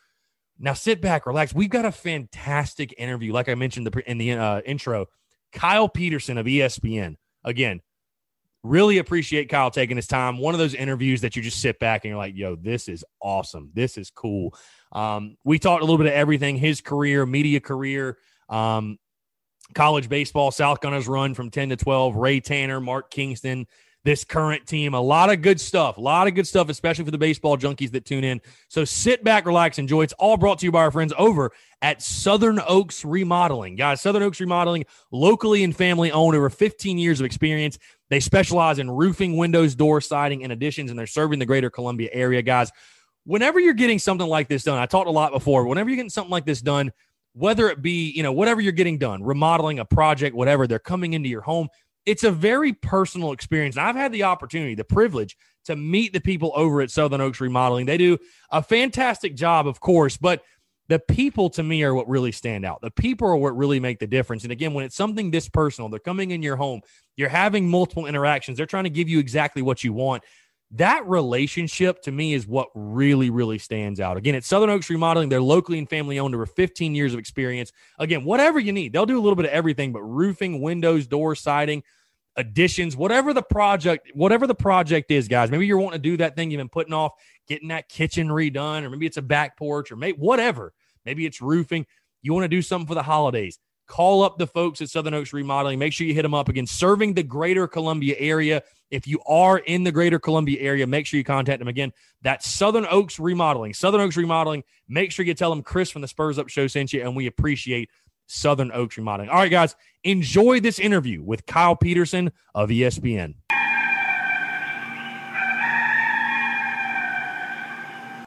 Now sit back, relax. We've got a fantastic interview, like I mentioned in the uh, intro. Kyle Peterson of ESPN. Again, really appreciate Kyle taking his time. One of those interviews that you just sit back and you're like, yo, this is awesome. This is cool. Um, we talked a little bit of everything his career, media career, um, college baseball, South Gunners run from 10 to 12, Ray Tanner, Mark Kingston, this current team. A lot of good stuff. A lot of good stuff, especially for the baseball junkies that tune in. So sit back, relax, enjoy. It's all brought to you by our friends over at Southern Oaks Remodeling. Guys, Southern Oaks Remodeling, locally and family owned, over 15 years of experience. They specialize in roofing, windows, door siding, and additions, and they're serving the greater Columbia area. Guys, whenever you're getting something like this done, I talked a lot before, whenever you're getting something like this done, whether it be, you know, whatever you're getting done, remodeling a project, whatever, they're coming into your home it's a very personal experience. And I've had the opportunity, the privilege to meet the people over at Southern Oaks Remodeling. They do a fantastic job, of course, but the people to me are what really stand out. The people are what really make the difference. And again, when it's something this personal, they're coming in your home, you're having multiple interactions, they're trying to give you exactly what you want. That relationship to me is what really, really stands out. Again, at Southern Oaks Remodeling. They're locally and family owned, over 15 years of experience. Again, whatever you need, they'll do a little bit of everything, but roofing, windows, doors, siding, additions, whatever the project, whatever the project is, guys. Maybe you're wanting to do that thing you've been putting off, getting that kitchen redone, or maybe it's a back porch, or maybe whatever. Maybe it's roofing. You want to do something for the holidays. Call up the folks at Southern Oaks Remodeling. Make sure you hit them up again. Serving the greater Columbia area. If you are in the greater Columbia area, make sure you contact them again. That's Southern Oaks Remodeling. Southern Oaks Remodeling. Make sure you tell them Chris from the Spurs Up Show sent you, and we appreciate Southern Oaks Remodeling. All right, guys, enjoy this interview with Kyle Peterson of ESPN.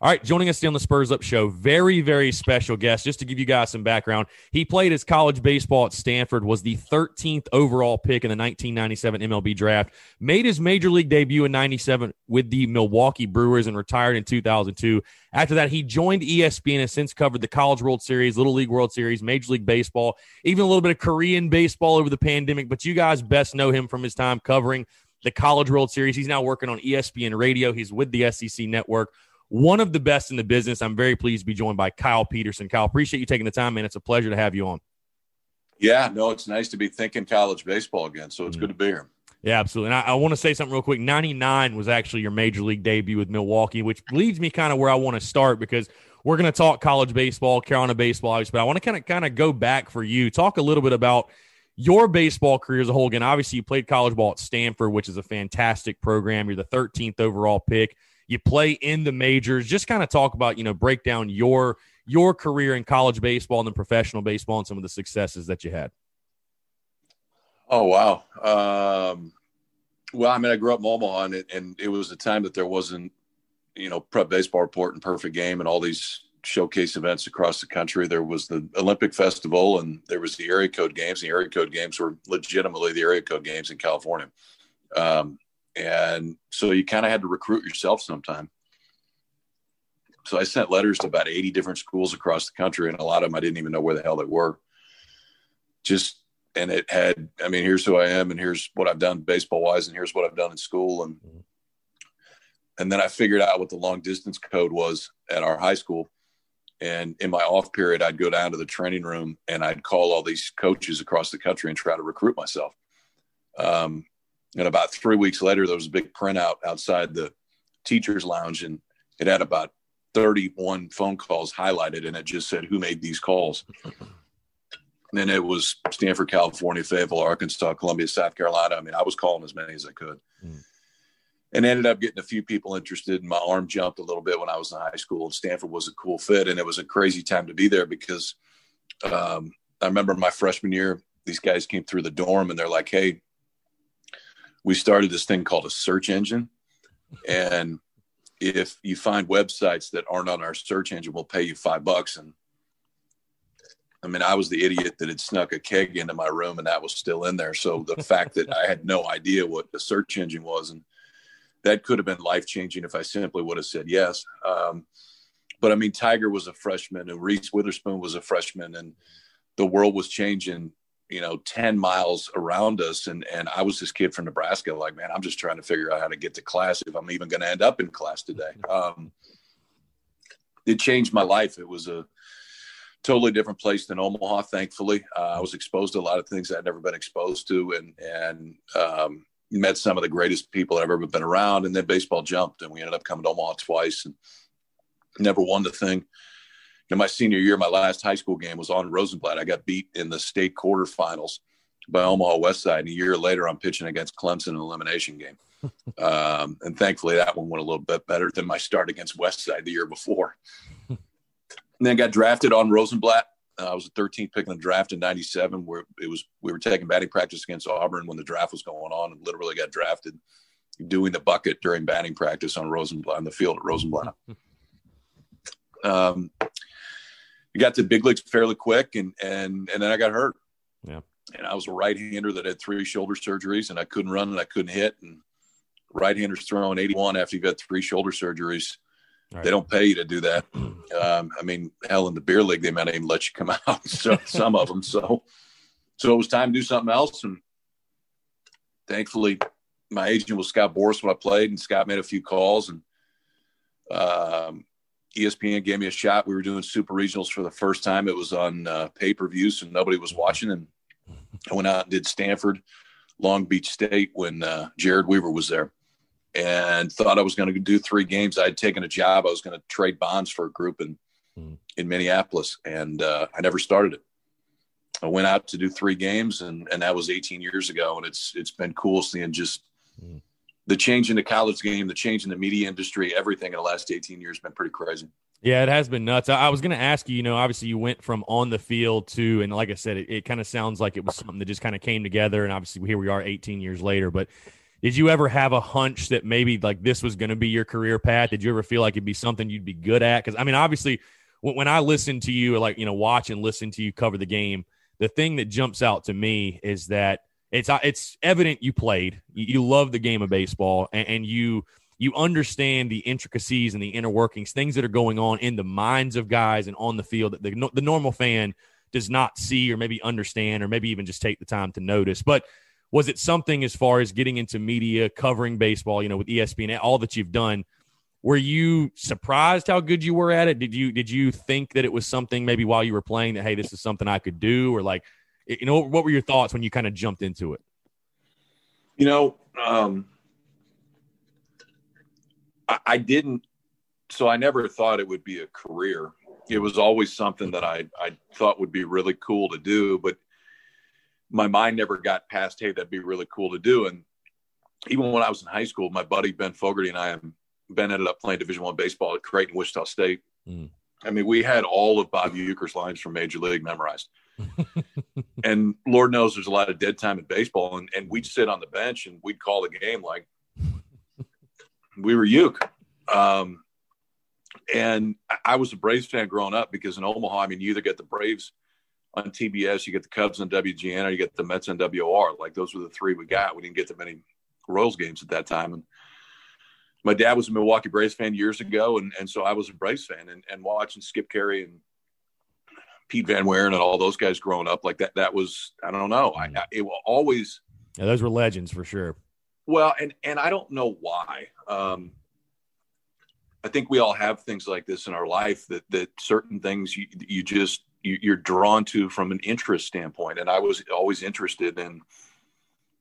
All right, joining us today on the Spurs Up Show, very, very special guest. Just to give you guys some background, he played his college baseball at Stanford, was the 13th overall pick in the 1997 MLB draft, made his major league debut in 97 with the Milwaukee Brewers and retired in 2002. After that, he joined ESPN and has since covered the College World Series, Little League World Series, Major League Baseball, even a little bit of Korean baseball over the pandemic. But you guys best know him from his time covering the College World Series. He's now working on ESPN Radio. He's with the SEC Network one of the best in the business. I'm very pleased to be joined by Kyle Peterson. Kyle, appreciate you taking the time, man. It's a pleasure to have you on. Yeah, no, it's nice to be thinking college baseball again. So it's mm-hmm. good to be here. Yeah, absolutely. And I, I want to say something real quick. 99 was actually your major league debut with Milwaukee, which leads me kind of where I want to start because we're going to talk college baseball, Carolina baseball, but I want to kind of kind of go back for you. Talk a little bit about your baseball career as a whole. Again, obviously you played college ball at Stanford, which is a fantastic program. You're the 13th overall pick you play in the majors. Just kind of talk about, you know, break down your your career in college baseball and then professional baseball and some of the successes that you had. Oh wow. Um, well, I mean, I grew up in Omaha, and it, and it was a time that there wasn't, you know, prep baseball report and perfect game and all these showcase events across the country. There was the Olympic Festival, and there was the area code games. The area code games were legitimately the area code games in California. Um, and so you kind of had to recruit yourself sometime. So I sent letters to about 80 different schools across the country, and a lot of them I didn't even know where the hell they were. Just and it had, I mean, here's who I am, and here's what I've done baseball wise, and here's what I've done in school, and and then I figured out what the long distance code was at our high school. And in my off period, I'd go down to the training room and I'd call all these coaches across the country and try to recruit myself. Um, and about three weeks later, there was a big printout outside the teacher's lounge, and it had about 31 phone calls highlighted, and it just said who made these calls. and it was Stanford, California, Fayetteville, Arkansas, Columbia, South Carolina. I mean, I was calling as many as I could. Mm. And ended up getting a few people interested. And my arm jumped a little bit when I was in high school. And Stanford was a cool fit. And it was a crazy time to be there because um, I remember my freshman year, these guys came through the dorm and they're like, hey, we started this thing called a search engine. And if you find websites that aren't on our search engine, we'll pay you five bucks. And I mean, I was the idiot that had snuck a keg into my room and that was still in there. So the fact that I had no idea what the search engine was, and that could have been life changing if I simply would have said yes. Um, but I mean, Tiger was a freshman and Reese Witherspoon was a freshman and the world was changing, you know, 10 miles around us. And, and I was this kid from Nebraska, like, man, I'm just trying to figure out how to get to class if I'm even going to end up in class today. Um, it changed my life. It was a totally different place than Omaha. Thankfully, uh, I was exposed to a lot of things I'd never been exposed to, and and um, met some of the greatest people I've ever been around. And then baseball jumped, and we ended up coming to Omaha twice, and never won the thing. In my senior year, my last high school game was on Rosenblatt. I got beat in the state quarterfinals by Omaha West Side. And a year later, I'm pitching against Clemson in an elimination game. um, and thankfully, that one went a little bit better than my start against West Side the year before. and then got drafted on Rosenblatt. Uh, I was the 13th pick in the draft in '97, where it was we were taking batting practice against Auburn when the draft was going on, and literally got drafted doing the bucket during batting practice on Rosenblatt on the field at Rosenblatt. um, we got to big leagues fairly quick, and and and then I got hurt. Yeah, and I was a right-hander that had three shoulder surgeries, and I couldn't run and I couldn't hit. And right-handers throwing 81 after you've had three shoulder surgeries. Right. They don't pay you to do that. Um, I mean, hell, in the beer league, they might even let you come out. So some of them. So, so it was time to do something else. And thankfully, my agent was Scott Boras when I played, and Scott made a few calls, and um, ESPN gave me a shot. We were doing super regionals for the first time. It was on uh, pay per view, so nobody was watching. And I went out and did Stanford, Long Beach State when uh, Jered Weaver was there, and thought I was going to do three games. I had taken a job. I was going to trade bonds for a group in mm. in Minneapolis, and uh, I never started it. I went out to do three games, and and that was 18 years ago. And it's it's been cool seeing just. Mm the change in the college game, the change in the media industry, everything in the last 18 years has been pretty crazy. Yeah, it has been nuts. I, was going to ask you, you know, obviously you went from on the field to, and like I said, it, it kind of sounds like it was something that just kind of came together. And obviously here we are 18 years later. But did you ever have a hunch that maybe like this was going to be your career path? Did you ever feel like it'd be something you'd be good at? Because I mean, obviously, when, when I listen to you, like, you know, watch and listen to you cover the game, the thing that jumps out to me is that it's uh, it's evident you played. You, love the game of baseball, and, you you understand the intricacies and the inner workings, things that are going on in the minds of guys and on the field that the, the normal fan does not see or maybe understand or maybe even just take the time to notice. But was it something as far as getting into media, covering baseball, you know, with ESPN, all that you've done? Were you surprised how good you were at it? Did you did you think that it was something maybe while you were playing that hey, this is something I could do, or like you know, what were your thoughts when you kind of jumped into it? You know, um, I, I didn't. So I never thought it would be a career. It was always something that I I thought would be really cool to do, but my mind never got past, hey, that'd be really cool to do. And even when I was in high school, my buddy Ben Fogarty and I, Ben ended up playing Division One baseball at Creighton, Wichita State. Mm. I mean, we had all of Bob Uecker's lines from Major League memorized. and Lord knows there's a lot of dead time in baseball. And, and we'd sit on the bench and we'd call the game like we were Uke. Um, and I was a Braves fan growing up because in Omaha, I mean, you either get the Braves on TBS, you get the Cubs on WGN, or you get the Mets on WOR. Like those were the three we got. We didn't get to many Royals games at that time. And my dad was a Milwaukee Braves fan years ago, and, and so I was a Braves fan. And, and watching Skip Caray and Pete Van Wieren and all those guys growing up like that. That was I don't know. I, I it will always. Yeah, those were legends for sure. Well, and and I don't know why. Um, I think we all have things like this in our life that that certain things you you just you, are drawn to from an interest standpoint. And I was always interested in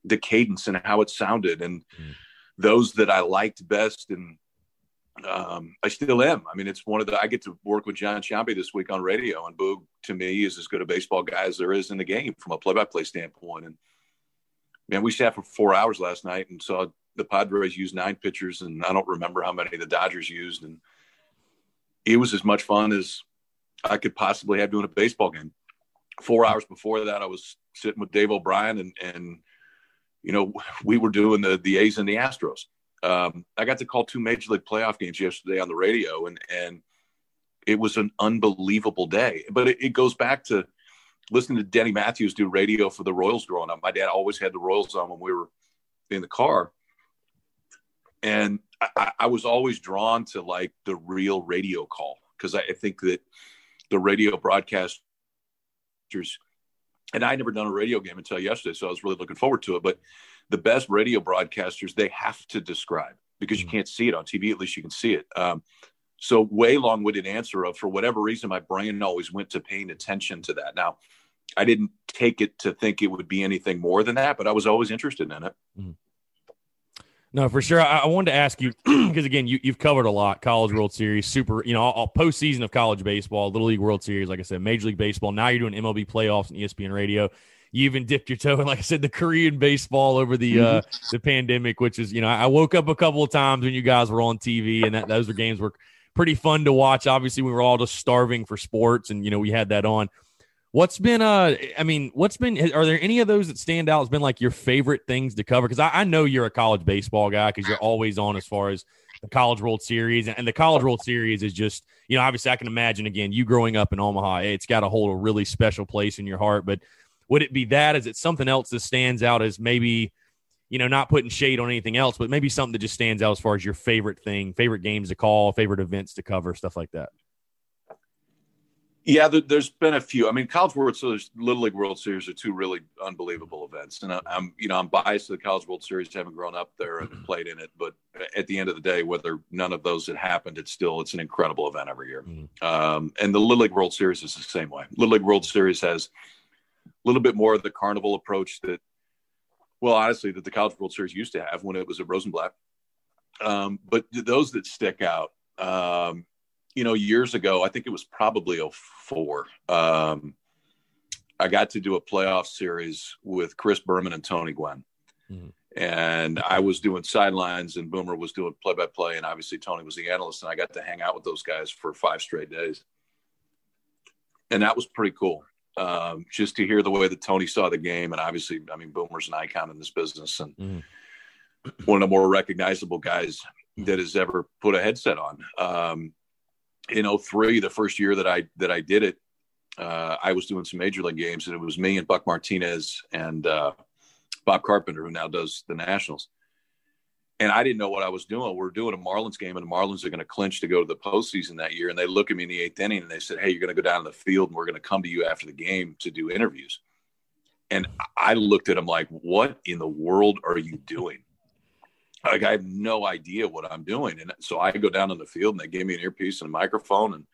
the cadence and how it sounded, and mm. those that I liked best and um, I still am. I mean, it's one of the. I get to work with John Sciambi this week on radio, and Boog to me is as good a baseball guy as there is in the game from a play-by-play standpoint. And man, we sat for four hours last night and saw the Padres use nine pitchers, and I don't remember how many the Dodgers used, and it was as much fun as I could possibly have doing a baseball game. Four hours before that, I was sitting with Dave O'Brien, and and you know we were doing the the A's and the Astros um, I got to call two major league playoff games yesterday on the radio, and and it was an unbelievable day. But it, it, goes back to listening to Denny Matthews do radio for the Royals growing up. My dad always had the Royals on when we were in the car, and I, I was always drawn to like the real radio call because I, I think that the radio broadcasters, and I had never done a radio game until yesterday, so I was really looking forward to it. But the best radio broadcasters, they have to describe because you mm-hmm. can't see it on TV. At least you can see it. Um, so way long-winded answer of for whatever reason, my brain always went to paying attention to that. Now, I didn't take it to think it would be anything more than that, but I was always interested in it. Mm-hmm. No, for sure. I, I wanted to ask you because again, you, have covered a lot: College World Series, Super, you know, all, all postseason of college baseball, Little League World Series, like I said, Major League Baseball. Now you're doing MLB playoffs and ESPN Radio. You even dipped your toe in, like I said, the Korean baseball over the uh, mm-hmm. the pandemic, which is, you know, I woke up a couple of times when you guys were on TV, and that those were games were pretty fun to watch. Obviously, we were all just starving for sports, and you know, we had that on. What's been uh I mean, what's been are there any of those that stand out has been like your favorite things to cover? Because I, I, know you're a college baseball guy because you're always on as far as the College World Series. And, and, the College World Series is just, you know, obviously I can imagine again, you growing up in Omaha, it's got to hold a really special place in your heart. But would it be that? Is it something else that stands out as maybe, you know, not putting shade on anything else, but maybe something that just stands out as far as your favorite thing, favorite games to call, favorite events to cover, stuff like that? Yeah, there, has been a few. I mean, College World Series, Little League World Series are two really unbelievable events, and I, am you know I'm biased to the College World Series, having grown up there and mm-hmm. played in it. But at the end of the day, whether none of those had happened, it's still it's an incredible event every year. Mm-hmm. Um, and the Little League World Series is the same way. Little League World Series has a little bit more of the carnival approach that, well, honestly, that the College World Series used to have when it was at Rosenblatt. Um, but those that stick out. Um, you know, years ago, I think it was probably 04. Um, I got to do a playoff series with Chris Berman and Tony Gwynn. Mm-hmm. And I was doing sidelines, and Boomer was doing play by play. And obviously, Tony was the analyst. And I got to hang out with those guys for five straight days. And that was pretty cool. Um, just to hear the way that Tony saw the game. And obviously, I mean, Boomer's an icon in this business and mm-hmm. one of the more recognizable guys that has ever put a headset on. Um, in 03, the first year that I that I did it, uh, I was doing some major league games, and it was me and Buck Martinez and uh, Bob Carpenter, who now does the Nationals. And I didn't know what I was doing. We are doing a Marlins game, and the Marlins are going to clinch to go to the postseason that year. And they look at me in the eighth inning and they said, "Hey, you're going to go down to the field, and we're going to come to you after the game to do interviews." And I looked at him like, "What in the world are you doing?" like I have no idea what I'm doing. And so I go down on the field and they gave me an earpiece and a microphone and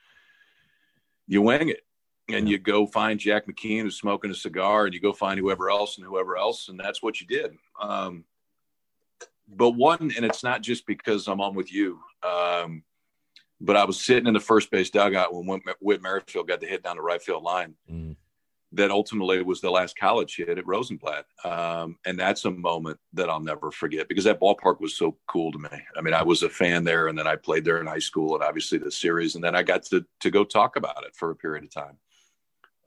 you wing it. And you go find Jack McKeon who's smoking a cigar and you go find whoever else and whoever else. And that's what you did. Um, but one, and it's not just because I'm on with you. Um, but I was sitting in the first base dugout when Whit Merrifield got the hit down the right field line. Mm that ultimately was the last college hit at Rosenblatt. Um, and that's a moment that I'll never forget because that ballpark was so cool to me. I mean, I was a fan there and then I played there in high school and obviously the series. And then I got to, to go talk about it for a period of time.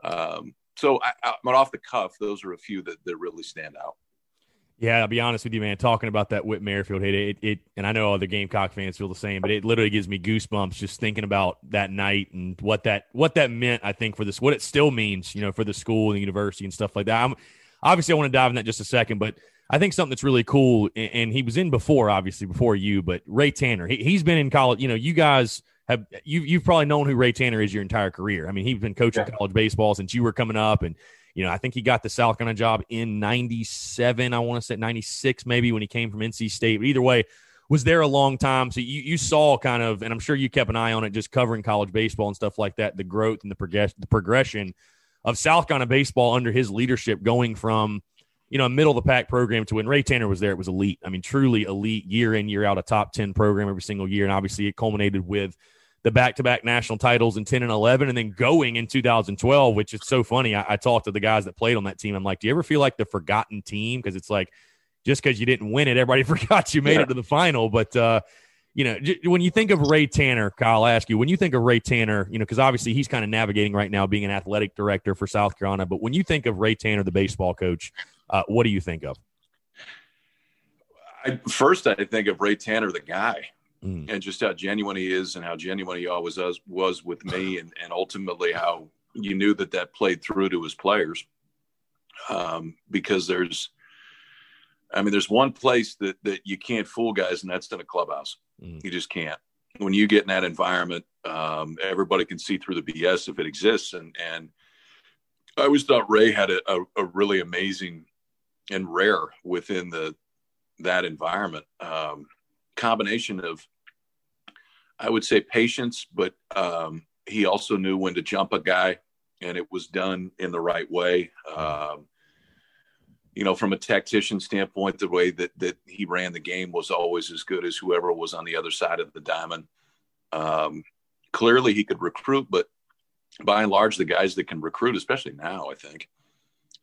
Um, so I, I, off the cuff, those are a few that, that really stand out. Yeah, I'll be honest with you, man. Talking about that Whit Merrifield hit, it, it, and I know other Gamecock fans feel the same, but it literally gives me goosebumps just thinking about that night and what that what that meant. I think for this, what it still means, you know, for the school and the university and stuff like that. I'm obviously I want to dive in that just a second, but I think something that's really cool, and, and he was in before, obviously before you, but Ray Tanner, he, he's been in college. You know, you guys have you you've probably known who Ray Tanner is your entire career. I mean, he's been coaching yeah. college baseball since you were coming up, and you know, I think he got the South Carolina job in 97. I want to say 96, maybe when he came from NC State. But either way, was there a long time. So you, you saw kind of, and I'm sure you kept an eye on it just covering college baseball and stuff like that, the growth and the, progress, the progression of South Carolina baseball under his leadership going from, you know, a middle of the pack program to when Ray Tanner was there, it was elite. I mean, truly elite year in, year out, a top 10 program every single year. And obviously it culminated with – the back-to-back national titles in 10 and 11 and then going in 2012 which is so funny. I, I, talked to the guys that played on that team. I'm like do you ever feel like the forgotten team? Because it's like just because you didn't win it everybody forgot you made yeah. it to the final. But uh, you know when you think of ray tanner kyle ask you when you think of ray tanner you know because obviously he's kind of navigating right now being an athletic director for south carolina but when you think of ray tanner the baseball coach uh, what do you think of? I, first i think of ray tanner the guy mm. and just how genuine he is and how genuine he always was, was with me and, and ultimately how you knew that that played through to his players um, because there's i mean there's one place that that you can't fool guys and that's in a clubhouse mm. you just can't when you get in that environment Um, everybody can see through the BS if it exists. And, and I always thought Ray had a, a, a really amazing and rare within the, that environment, um, combination of, I would say patience, but, um, he also knew when to jump a guy and it was done in the right way. Um, you know, from a tactician standpoint, the way that that he ran the game was always as good as whoever was on the other side of the diamond. Um, clearly, he could recruit, but by and large, the guys that can recruit, especially now, I think,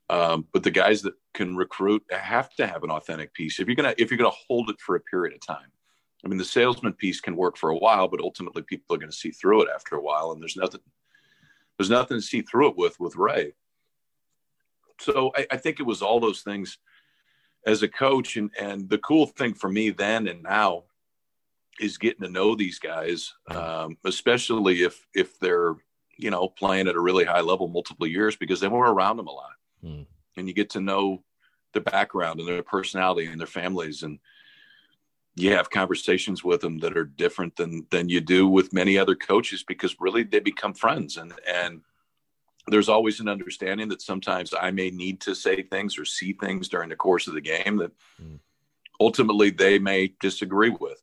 um, but the guys that can recruit have to have an authentic piece. If you're gonna if you're gonna hold it for a period of time, I mean, the salesman piece can work for a while, but ultimately, people are going to see through it after a while, and there's nothing there's nothing to see through it with with Ray so I, I, think it was all those things as a coach and and the cool thing for me then and now is getting to know these guys um, especially if if they're you know playing at a really high level multiple years because then we're around them a lot hmm. and you get to know their background and their personality and their families and you have conversations with them that are different than than you do with many other coaches because really they become friends and and there's always an understanding that sometimes I may need to say things or see things during the course of the game that mm. ultimately they may disagree with.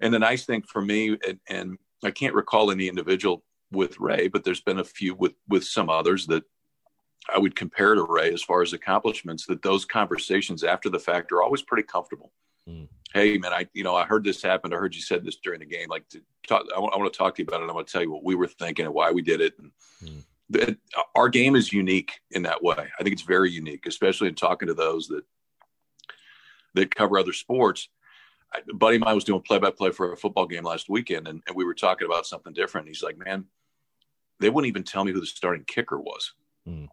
And the nice thing for me, and, and, I can't recall any individual with Ray, but there's been a few with with some others that I would compare to Ray as far as accomplishments. That those conversations after the fact are always pretty comfortable. Mm. Hey, man, I you know I heard this happen. I heard you said this during the game. Like, to talk, I, want, I want to talk to you about it. I want to tell you what we were thinking and why we did it. And, mm our game is unique in that way. I think it's very unique, especially in talking to those that that cover other sports. A buddy of mine was doing play by play for a football game last weekend, and, and we were talking about something different. He's like, "Man, they wouldn't even tell me who the starting kicker was." Mm.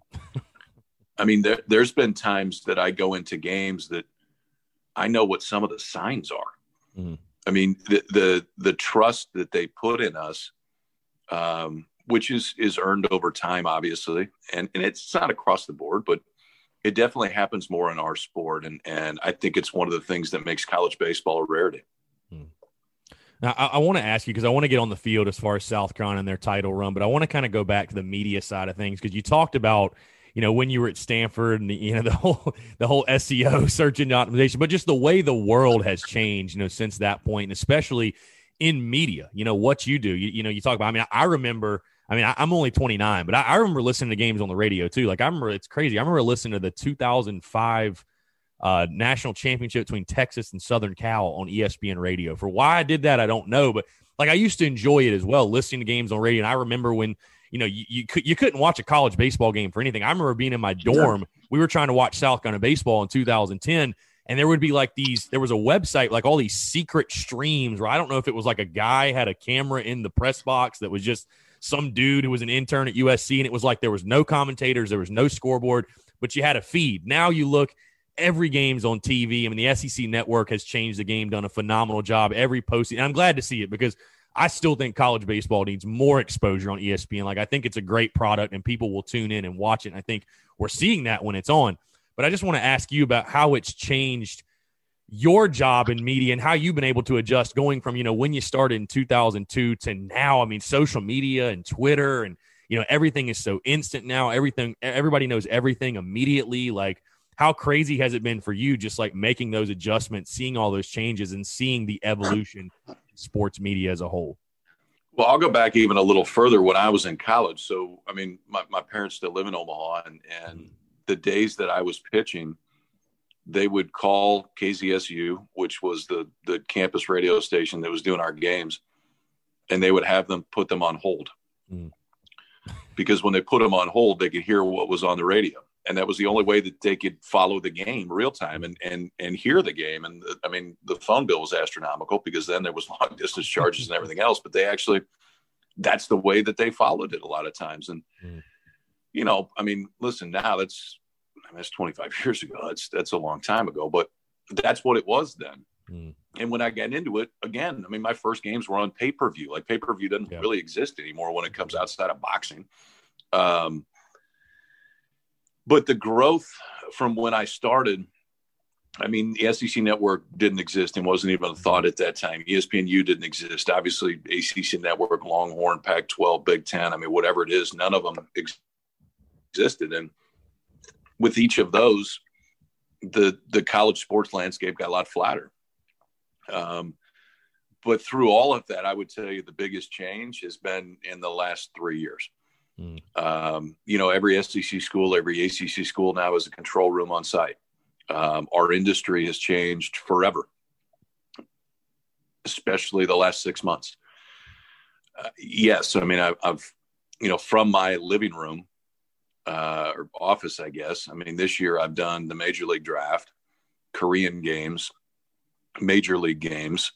I mean, there, there's been times that I go into games that I know what some of the signs are. Mm. I mean, the, the the trust that they put in us um, which is is earned over time, obviously, and and it's not across the board, but it definitely happens more in our sport, and and I think it's one of the things that makes college baseball a rarity. Hmm. Now, I, I want to ask you because I want to get on the field as far as South Carolina and their title run, but I want to kind of go back to the media side of things because you talked about, you know, when you were at Stanford and the, you know the whole the whole SEO search engine optimization, but just the way the world has changed, you know, since that point, and especially in media, you know, what you do. You, you know, you talk about. I mean, I remember I mean, I, am only 29, but I, I, remember listening to games on the radio too. Like I remember, it's crazy. I remember listening to the 2005 uh, national championship between Texas and Southern Cal on ESPN radio. For why I did that, I don't know, but like I used to enjoy it as well, listening to games on radio. And I remember when you know you you, could, you couldn't watch a college baseball game for anything. I remember being in my dorm. We were trying to watch South Carolina baseball in 2010 and there would be like these there was a website like all these secret streams where i don't know if it was like a guy had a camera in the press box that was just some dude who was an intern at USC, and it was like there was no commentators, there was no scoreboard, but you had a feed. Now you look, every game's on TV. I mean, the SEC network has changed the game, done a phenomenal job. Every post, and I'm glad to see it because I still think college baseball needs more exposure on ESPN. Like I think it's a great product, and people will tune in and watch it. And I think we're seeing that when it's on. But I just want to ask you about how it's changed your job in media and how you've been able to adjust going from you know when you started in 2002 to now i mean social media and twitter and you know everything is so instant now everything everybody knows everything immediately like how crazy has it been for you just like making those adjustments seeing all those changes and seeing the evolution sports media as a whole well i'll go back even a little further when i was in college so i mean my, my parents still live in omaha and and mm-hmm. the days that i was pitching they would call KZSU, which was the the campus radio station that was doing our games, and they would have them put them on hold. Mm. Because when they put them on hold, they could hear what was on the radio, and that was the only way that they could follow the game real time and and and hear the game. And the, I mean, the phone bill was astronomical because then there was long distance charges and everything else. But they actually, that's the way that they followed it a lot of times. And mm. you know, I mean, listen, now that's I mean, that's 25 years ago. That's that's a long time ago, but that's what it was then. Mm. And when I got into it, again, I mean, my first games were on pay per view. Like pay per view doesn't yeah. really exist anymore when it comes outside of boxing. Um, but the growth from when I started I mean, the SEC network didn't exist and wasn't even a thought at that time. ESPNU didn't exist. Obviously, ACC network, Longhorn, Pac 12, Big Ten, I mean, whatever it is, none of them ex- existed. And with each of those, the, the college sports landscape got a lot flatter. Um, but through all of that, I would tell you the biggest change has been in the last three years. Mm. Um, you know, every SEC school, every ACC school now has a control room on site. Um, our industry has changed forever, especially the last six months. Uh, yes, I mean, I, I've, you know, from my living room uh, or office, I guess. I mean, this year I've done the Major League Draft, Korean games, Major League games,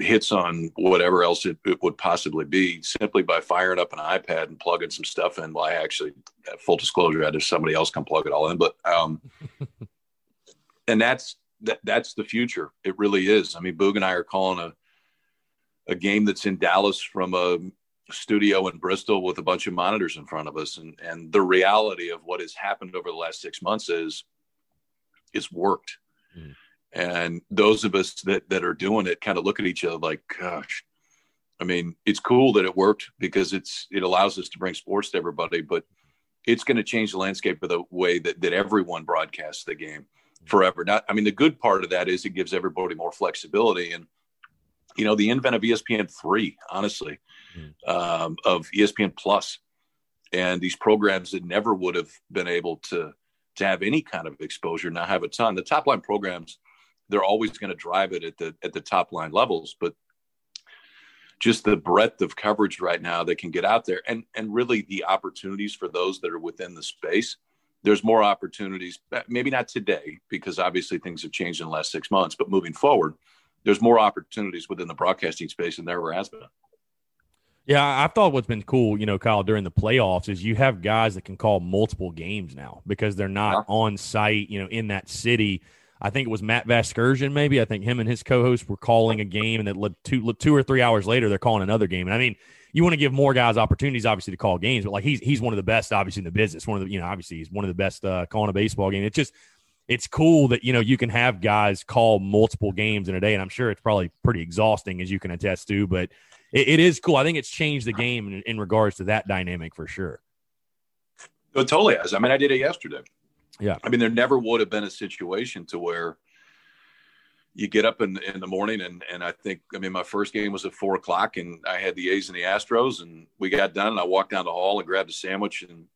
hits on whatever else it, it, would possibly be simply by firing up an iPad and plugging some stuff in. Well, I actually, full disclosure, I had somebody else come plug it all in, but, um, and that's, that, that's the future. It really is. I mean, Boog and I are calling a, a game that's in Dallas from a studio in Bristol with a bunch of monitors in front of us. And, and the reality of what has happened over the last six months is it's worked. Mm. And those of us that, that are doing it kind of look at each other like, gosh, I mean, it's cool that it worked because it's it allows us to bring sports to everybody, but it's going to change the landscape of the way that, that everyone broadcasts the game forever. Not, I mean, the good part of that is it gives everybody more flexibility and you know the invent of ESPN three, honestly, mm. um, of ESPN Plus, and these programs that never would have been able to to have any kind of exposure now have a ton. The top line programs they're always going to drive it at the at the top line levels but just the breadth of coverage right now that can get out there and and really the opportunities for those that are within the space there's more opportunities maybe not today because obviously things have changed in the last six months but moving forward there's more opportunities within the broadcasting space than there ever has been yeah, I thought what's been cool, you know, Kyle, during the playoffs is you have guys that can call multiple games now because they're not on site, you know, in that city. I think it was Matt Vasgersian, maybe. I think him and his co-host were calling a game, and that two two or three hours later, they're calling another game. And I mean, you want to give more guys opportunities, obviously, to call games, but like he's he's one of the best, obviously, in the business. One of the you know, obviously, he's one of the best uh, calling a baseball game. It's just it's cool that you know you can have guys call multiple games in a day, and I'm sure it's probably pretty exhausting, as you can attest to. But it, it is cool. I think it's changed the game in, in regards to that dynamic for sure. It totally has. I mean, I did it yesterday. Yeah. I mean, there never would have been a situation to where you get up in in the morning and and I think I mean my first game was at four o'clock and I had the A's and the Astros and we got done and I walked down the hall and grabbed a sandwich and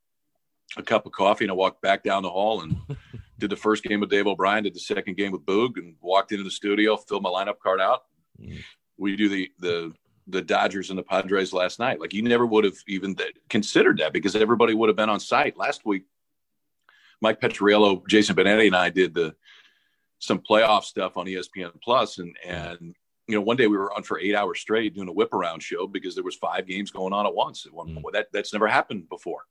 a cup of coffee and I walked back down the hall and did the first game with Dave O'Brien, did the second game with Boog and walked into the studio, filled my lineup card out. Mm. We do the the the Dodgers and the Padres last night. Like you never would have even considered that because everybody would have been on site last week. Mike Petriello, Jason Benetti, and I did the some playoff stuff on ESPN Plus, and and you know one day we were on for eight hours straight doing a whip around show because there was five games going on at once at one mm. point. That that's never happened before.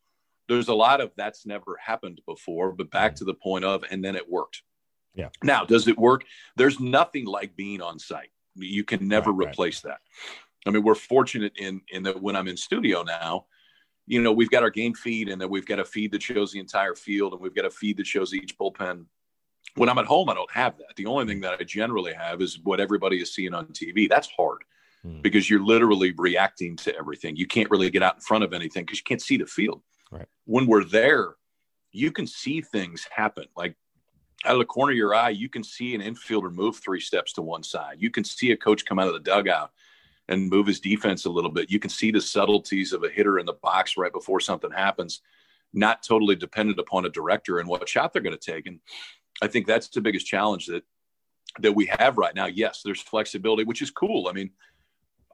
There's a lot of that's never happened before, but back mm. to the point of, and then it worked. Yeah. Now, does it work? There's nothing like being on site. You can never right, replace right. that. I mean, we're fortunate in in that when I'm in studio now, you know, we've got our game feed and then we've got a feed that shows the entire field and we've got a feed that shows each bullpen when I'm at home, I don't have that. The only thing that I generally have is what everybody is seeing on TV. That's hard hmm. because you're literally reacting to everything. You can't really get out in front of anything because you can't see the field. Right. When we're there, you can see things happen. Like out of the corner of your eye, you can see an infielder move three steps to one side. You can see a coach come out of the dugout and move his defense a little bit. You can see the subtleties of a hitter in the box right before something happens, not totally dependent upon a director and what shot they're going to take. And I think that's the biggest challenge that that we have right now. Yes, there's flexibility, which is cool. I mean,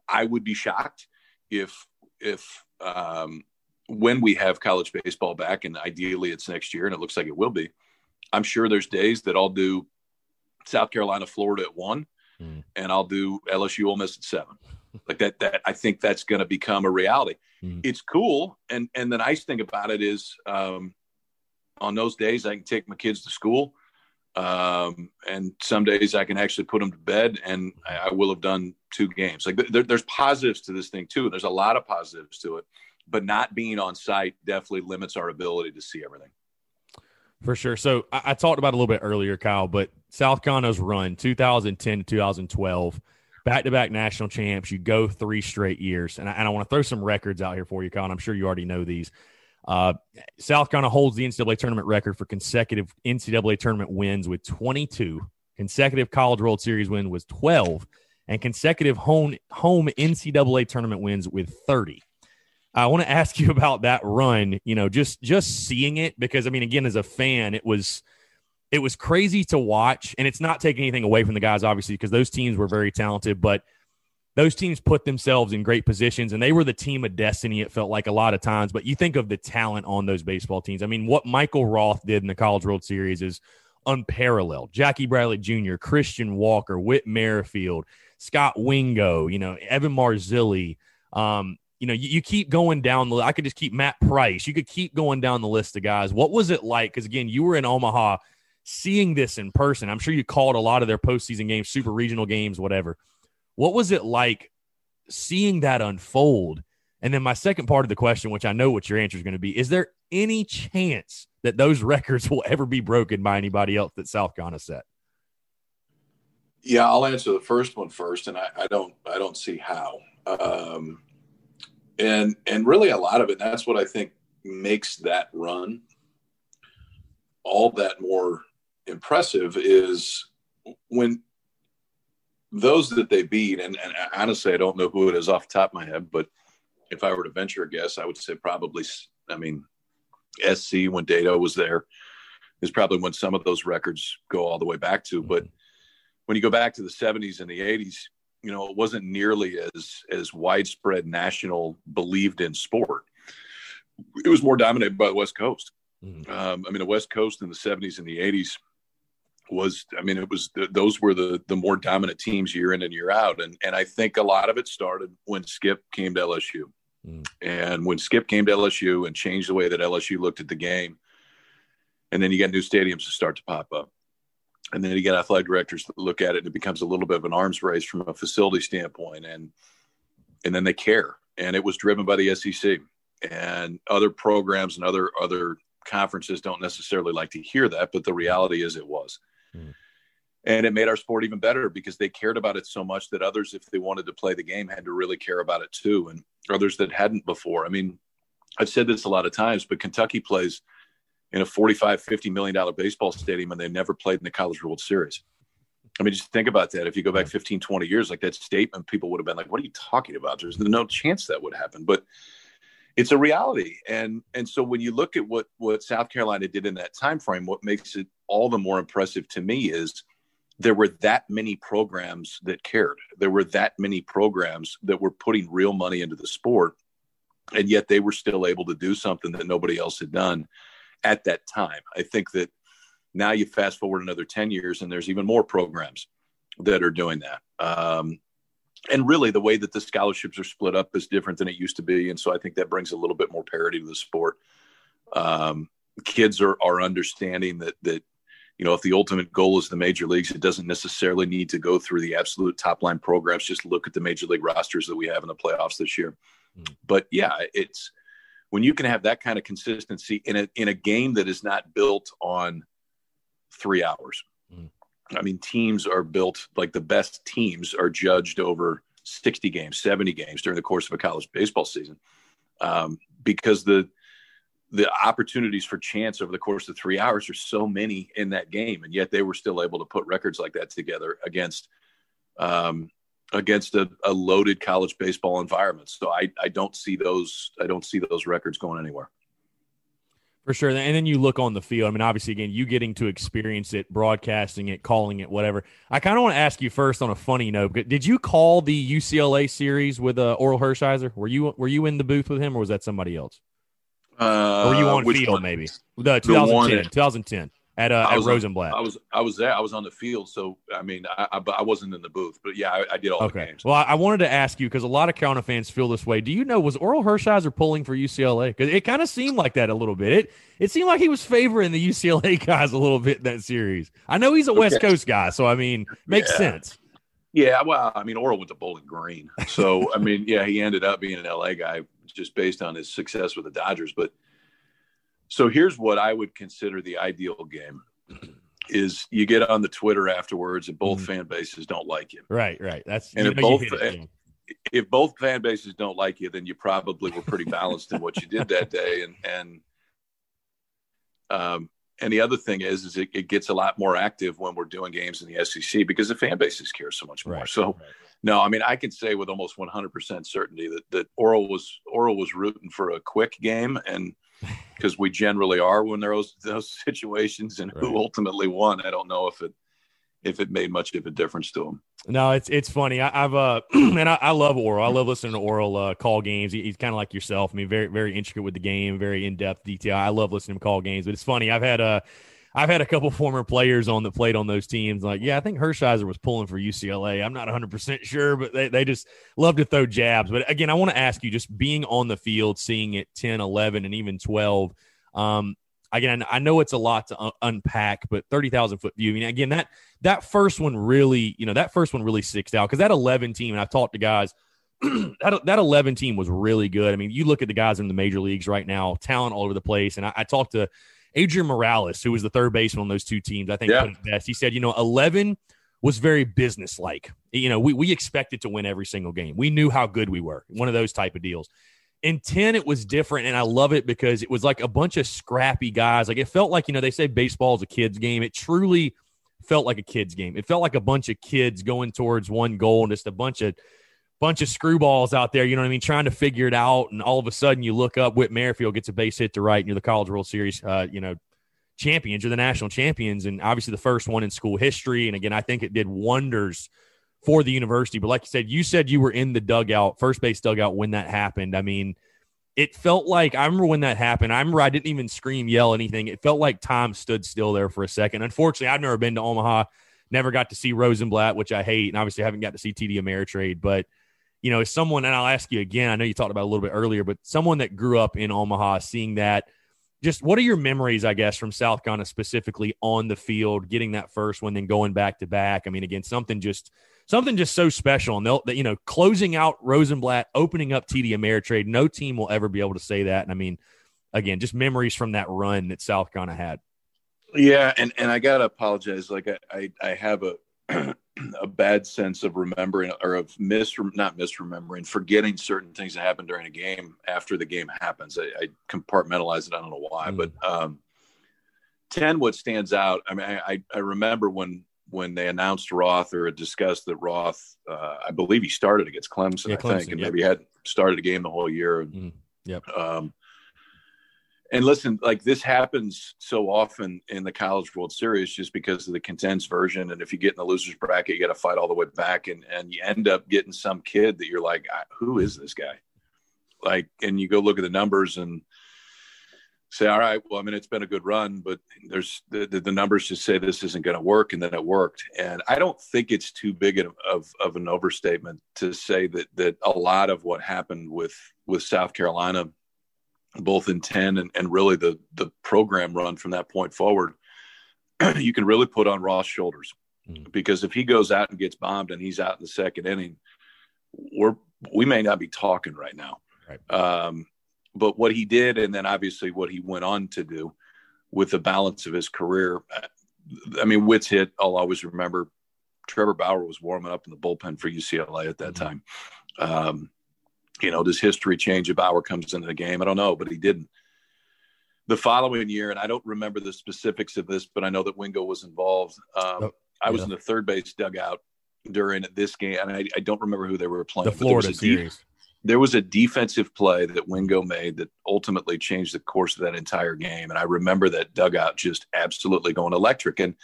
I would be shocked if if um, when we have college baseball back, and ideally it's next year, and it looks like it will be. I'm sure there's days that I'll do South Carolina, Florida at one, mm. and I'll do LSU Ole Miss at seven. Like that, that I think that's going to become a reality. Mm. It's cool, and and the nice thing about it is, um, on those days I can take my kids to school um, and some days I can actually put them to bed, and I, I will have done two games. Like there, there's positives to this thing too. There's a lot of positives to it, but not being on site definitely limits our ability to see everything. For sure. So I, I talked about a little bit earlier, Kyle, but South Carolina's run 2010 to 2012, back to back national champs. You go three straight years. And I, and I want to throw some records out here for you. And I'm sure you already know these. Uh, South Carolina holds the NCAA tournament record for consecutive NCAA tournament wins with 22. Consecutive College World Series win was 12, and consecutive home home NCAA tournament wins with 30. I want to ask you about that run. You know, just just seeing it because I mean, again, as a fan, it was it was crazy to watch, and it's not taking anything away from the guys, obviously, because those teams were very talented, but those teams put themselves in great positions and they were the team of destiny it felt like a lot of times but you think of the talent on those baseball teams i mean what michael roth did in the college world series is unparalleled jackie bradley jr christian walker whit merrifield scott wingo you know evan marzilli um, you know, you, you, keep going down the. I could just keep Matt Price. You could keep going down the list of guys. What was it like? Because again, you were in Omaha, seeing this in person. I'm sure you called a lot of their postseason games, super regional games, whatever. What was it like seeing that unfold? And then my second part of the question, which I know what your answer is going to be, is there any chance that those records will ever be broken by anybody else that South Carolina set? Yeah, I'll answer the first one first, and I, I don't I don't see how. Um, and and really a lot of it that's what i think makes that run all that more impressive is when those that they beat and, and honestly i don't know who it is off the top of my head but if i were to venture a guess i would say probably i mean sc when Dedeaux was there is probably when some of those records go all the way back to but when you go back to the 70s and the 80s you know, it wasn't nearly as as widespread national believed in sport. It was more dominated by the West Coast. Mm-hmm. Um, I mean, the West Coast in the '70s and the '80s was, I mean, it was those were the the more dominant teams year in and year out, and and I think a lot of it started when Skip came to LSU, mm-hmm. and when Skip came to LSU and changed the way that LSU looked at the game, and then you get new stadiums to start to pop up. And then you get athletic directors that look at it and it becomes a little bit of an arms race from a facility standpoint. And and then they care. And it was driven by the sec and other programs and other other conferences don't necessarily like to hear that but the reality is it was mm. and it made our sport even better because they cared about it so much that others if they wanted to play the game had to really care about it too and others that hadn't before. I mean i've said this a lot of times but kentucky plays – in a 45 50 million dollar baseball stadium and they never played in the college world series. I mean just think about that. If you go back 15 20 years like that statement people would have been like what are you talking about? There's no chance that would happen but it's a reality. And and so when you look at what what south carolina did in that time frame what makes it all the more impressive to me is there were that many programs that cared there were that many programs that were putting real money into the sport and yet they were still able to do something that nobody else had done at that time. I think that now you fast forward another 10 years and there's even more programs that are doing that. Um, and really, the way that the scholarships are split up is different than it used to be. And so I think that brings a little bit more parity to the sport. Um, kids are, are understanding that, that, you know, if the ultimate goal is the major leagues, it doesn't necessarily need to go through the absolute top line programs. Just look at the major league rosters that we have in the playoffs this year. Mm-hmm. But yeah, it's, when you can have that kind of consistency in a in a game that is not built on three hours. Mm. I mean, teams are built like the best teams are judged over 60 games, 70 games during the course of a college baseball season, um, because the the opportunities for chance over the course of three hours are so many in that game, and yet they were still able to put records like that together against um, against a, a, loaded college baseball environment. So I, I don't see those I don't see those records going anywhere. For sure. And then you look on the field. I mean, obviously, again, you getting to experience it, broadcasting it, calling it, whatever. I kind of want to ask you first on a funny note. Did you call the UCLA series with uh, Orel Hershiser? Were you were you in the booth with him, or was that somebody else? Uh, or were you on field one? maybe? The 2010. 2010 at uh, at Rosenblatt. I was I was there. I was on the field, so I mean, I, I, I wasn't in the booth, but yeah, I, I did all okay. the games. Well, I wanted to ask you because a lot of Carolina fans feel this way. Do you know was Orel Hershiser pulling for UCLA? Because it kind of seemed like that a little bit. It it seemed like he was favoring the UCLA guys a little bit in that series. I know he's a okay. West Coast guy, so I mean, makes yeah. sense. Yeah, well, I mean, Orel went to Bowling Green, so I mean, yeah, he ended up being an LA guy just based on his success with the Dodgers, but So here's what I would consider the ideal game is you get on the Twitter afterwards and both mm-hmm. fan bases don't like you. Right, right. That's and if both if both fan bases don't like you, then you probably were pretty balanced in what you did that day. And and um and the other thing is is it, it, gets a lot more active when we're doing games in the SEC because the fan bases care so much more. Right, so right. no, I mean I can say with almost 100% certainty that that Orel was Orel was rooting for a quick game and because we generally are when there are those, those situations and right. who ultimately won. I don't know if it if it made much of a difference to him. No, it's it's funny. I, have uh and I, I, love Orel. I love listening to Orel uh, call games. He, he's kind of like yourself. I mean, very very intricate with the game, very in depth detail. I love listening to call games. But it's funny. I've had uh I've had a couple former players on that played on those teams. Like, yeah, I think Hershiser was pulling for UCLA. I'm not 100 percent sure, but they they just love to throw jabs. But again, I want to ask you, just being on the field, seeing it 10, 11, and even 12. Um, again, I know it's a lot to un- unpack, but 30,000 foot view. I mean, again, that, that first one really, you know, that first one really sticks out because that 11 team, and I've talked to guys, that, that 11 team was really good. I mean, you look at the guys in the major leagues right now, talent all over the place. And I, I talked to Adrian Morales, who was the third baseman on those two teams, I think yeah. best. He said, you know, 11 was very businesslike. You know, we, we expected to win every single game. We knew how good we were, one of those type of deals. In 10, it was different, and I love it because it was like a bunch of scrappy guys. Like it felt like, you know, they say baseball is a kid's game. It truly felt like a kid's game. It felt like a bunch of kids going towards one goal and just a bunch of bunch of screwballs out there, you know what I mean, trying to figure it out. And all of a sudden you look up, Whit Merrifield gets a base hit to right, and you're the College World Series, uh, you know, champions. You're the national champions, and obviously the first one in school history. And again, I think it did wonders for the university. But like you said, you said you were in the dugout, first base dugout when that happened. I mean, it felt like I remember when that happened. I remember I didn't even scream, yell, anything. It felt like time stood still there for a second. Unfortunately, I've never been to Omaha, never got to see Rosenblatt, which I hate, and obviously haven't got to see TD Ameritrade. But you know, if someone, and I'll ask you again. I know you talked about a little bit earlier, but someone that grew up in Omaha, seeing that just what are your memories, I guess, from South Carolina specifically on the field, getting that first one, then going back to back? I mean, again, something just something just so special. And they'll, you know, closing out Rosenblatt, opening up TD Ameritrade. No team will ever be able to say that. And I mean, again, just memories from that run that South Carolina had. Yeah, and and I gotta apologize. Like I I, I have a a bad sense of remembering or of mis not misremembering, forgetting certain things that happen during a game after the game happens. I, I compartmentalize it. I don't know why, mm. but um, ten what stands out. I mean, I I remember when when they announced Roth or discussed that Roth, uh, I believe he started against Clemson, yeah, Clemson I think, and yep. maybe had started a game the whole year. Mm. Yep. Um, and listen, like this happens so often in the College World Series just because of the condensed version. And if you get in the losers bracket, you got to fight all the way back, and and you end up getting some kid that you're like, who is this guy? Like, and you go look at the numbers and say, all right, well, I mean, it's been a good run, but there's the, the numbers just say this isn't going to work, and then it worked. And I don't think it's too big of, of, of an overstatement to say that that a lot of what happened with with South Carolina both in 10 and, and really the the program run from that point forward you can really put on Roth's shoulders mm. because if he goes out and gets bombed and he's out in the second inning we're we may not be talking right now right. Um, but what he did and then obviously what he went on to do with the balance of his career i mean Whit's hit i'll always remember trevor bauer was warming up in the bullpen for ucla at that mm-hmm. time um, you know, does history change if Bauer comes into the game? I don't know, but he didn't. The following year, and I don't remember the specifics of this, but I know that Wingo was involved. Um, oh, I was in the third base dugout during this game, and I, I don't remember who they were playing. The Florida series. There was a defensive play that Wingo made that ultimately changed the course of that entire game, and I remember that dugout just absolutely going electric. And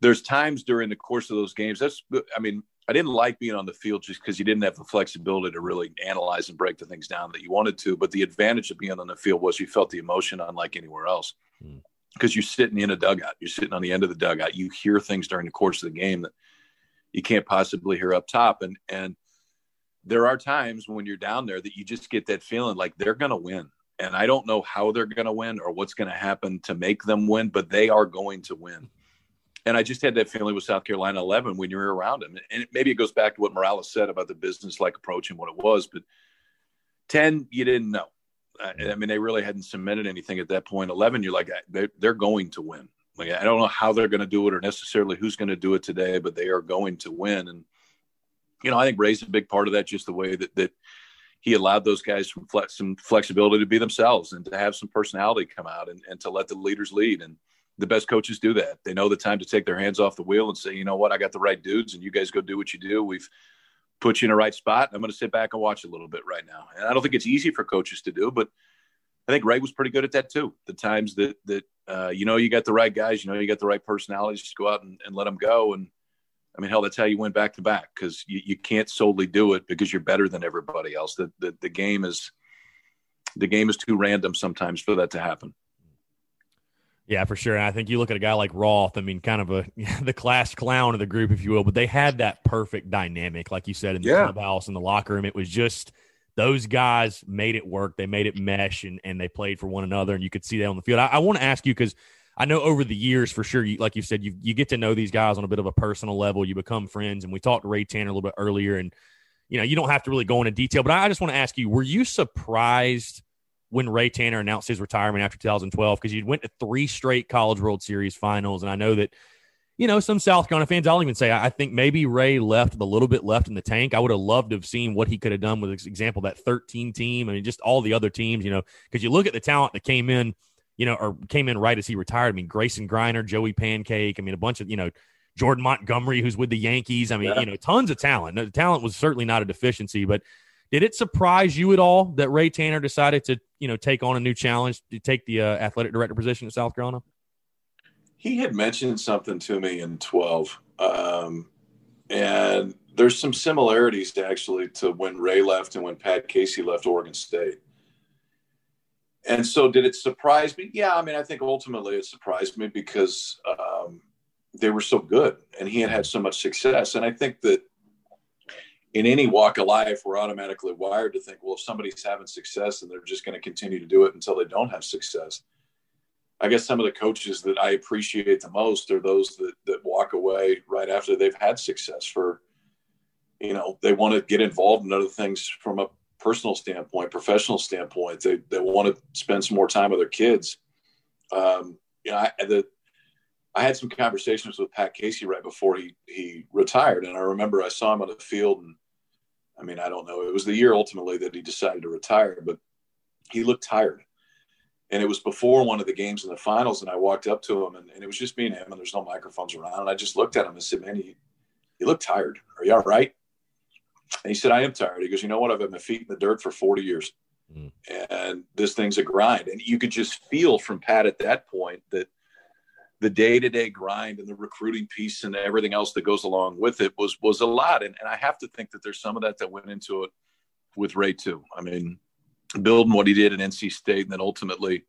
there's times during the course of those games. That's, I mean, I didn't like being on the field just because you didn't have the flexibility to really analyze and break the things down that you wanted to. But the advantage of being on the field was you felt the emotion unlike anywhere else because mm. you're sitting in a dugout, you're sitting on the end of the dugout, you hear things during the course of the game that you can't possibly hear up top, and and there are times when you're down there that you just get that feeling like they're going to win. And I don't know how they're going to win or what's going to happen to make them win, but they are going to win and I just had that feeling with South Carolina 11 when you're around him. And maybe it goes back to what Morales said about the business like approach and what it was. But 10, you didn't know. I, I mean, they really hadn't cemented anything at that point. 11, you're like, they're, they're going to win. Like, I don't know how they're going to do it or necessarily who's going to do it today, but they are going to win. And, you know, I think Ray's a big part of that, just the way that, that he allowed those guys some, flex, some flexibility to be themselves and to have some personality come out and, and to let the leaders lead. And the best coaches do that. They know the time to take their hands off the wheel and say, you know what, I got the right dudes and you guys go do what you do. We've put you in the right spot. I'm going to sit back and watch a little bit right now. And I don't think it's easy for coaches to do, but I think Ray was pretty good at that too. The times that, that, uh, you know, you got the right guys, you know, you got the right personalities, just go out and, and let them go. And I mean, hell, that's how you went back to back because you, you can't solely do it because you're better than everybody else. The, the, the game is, the game is too random sometimes for that to happen. Yeah, for sure. And I think you look at a guy like Roth, I mean, kind of a the class clown of the group, if you will, but they had that perfect dynamic, like you said, in the yeah. clubhouse in the locker room. It was just those guys made it work. They made it mesh and, and they played for one another. And you could see that on the field. I, I want to ask you because I know over the years, for sure, you, like you said, you, you get to know these guys on a bit of a personal level. You become friends. And we talked to Ray Tanner a little bit earlier. And, you know, you don't have to really go into detail, but I, just want to ask you were you surprised when Ray Tanner announced his retirement after 2012 because you went to three straight College World Series finals. And I know that, you know, some South Carolina fans, I'll even say, I think maybe Ray left a little bit left in the tank. I would have loved to have seen what he could have done with, example, that 13 team. I mean, just all the other teams, you know, because you look at the talent that came in, you know, or came in right as he retired. I mean, Grayson Greiner, Joey Pankake. I mean, a bunch of, you know, Jordan Montgomery, who's with the Yankees. I mean, yeah. you know, tons of talent. The talent was certainly not a deficiency, but did it surprise you at all that Ray Tanner decided to, you know, take on a new challenge to take the uh, athletic director position at South Carolina? He had mentioned something to me in 12. Um, and there's some similarities to actually to when Ray left and when Pat Casey left Oregon State. And so, did it surprise me? Yeah, I mean, I think ultimately it surprised me because um, they were so good and he had had so much success. And I think that in any walk of life, we're automatically wired to think, well, if somebody's having success and they're just going to continue to do it until they don't have success. I guess some of the coaches that I appreciate the most are those that, that walk away right after they've had success for, you know, they want to get involved in other things from a personal standpoint, professional standpoint. They, they want to spend some more time with their kids. Um, you know, I, the, I had some conversations with Pat Casey right before he, he retired. And I remember I saw him on the field and I mean, I don't know. It was the year ultimately that he decided to retire, but he looked tired. And it was before one of the games in the finals, and I walked up to him, and, and it was just me and him, and there's no microphones around. And I just looked at him and said, "Man, you, you look tired. Are you all right?" And he said, "I am tired." He goes, "You know what? I've had my feet in the dirt for 40 years, mm. and this thing's a grind." And you could just feel from Pat at that point that the day-to-day grind and the recruiting piece and everything else that goes along with it was was a lot and, and i have to think that there's some of that that went into it with ray too i mean building what he did at nc state and then ultimately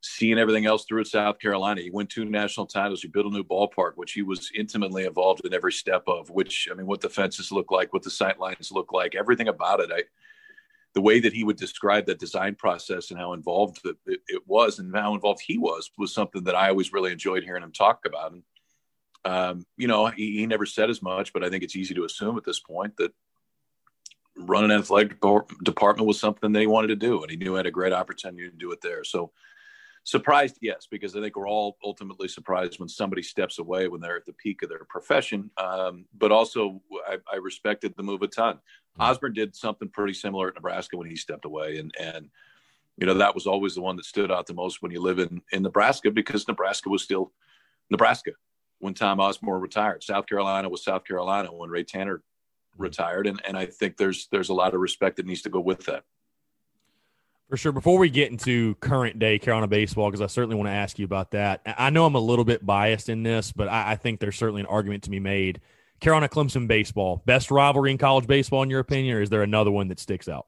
seeing everything else through at south carolina he won two national titles he built a new ballpark which he was intimately involved in every step of which i mean what the fences look like what the sight lines look like everything about it i the way that he would describe that design process and how involved it, it, was and how involved he was was something that I always really enjoyed hearing him talk about. And, um, you know, he, he, never said as much, but I think it's easy to assume at this point that running an athletic department was something that he wanted to do. And he knew he had a great opportunity to do it there. So surprised, yes, because I think we're all ultimately surprised when somebody steps away when they're at the peak of their profession. Um, but also, I, I respected the move a ton. Osborne did something pretty similar at Nebraska when he stepped away, and and you know that was always the one that stood out the most when you live in in Nebraska because Nebraska was still Nebraska when Tom Osborne retired. South Carolina was South Carolina when Ray Tanner retired, and and I think there's there's a lot of respect that needs to go with that. For sure. Before we get into current day Carolina baseball, because I certainly want to ask you about that. I know I'm a little bit biased in this, but I, I think there's certainly an argument to be made Carolina Clemson baseball, best rivalry in college baseball, in your opinion, or is there another one that sticks out?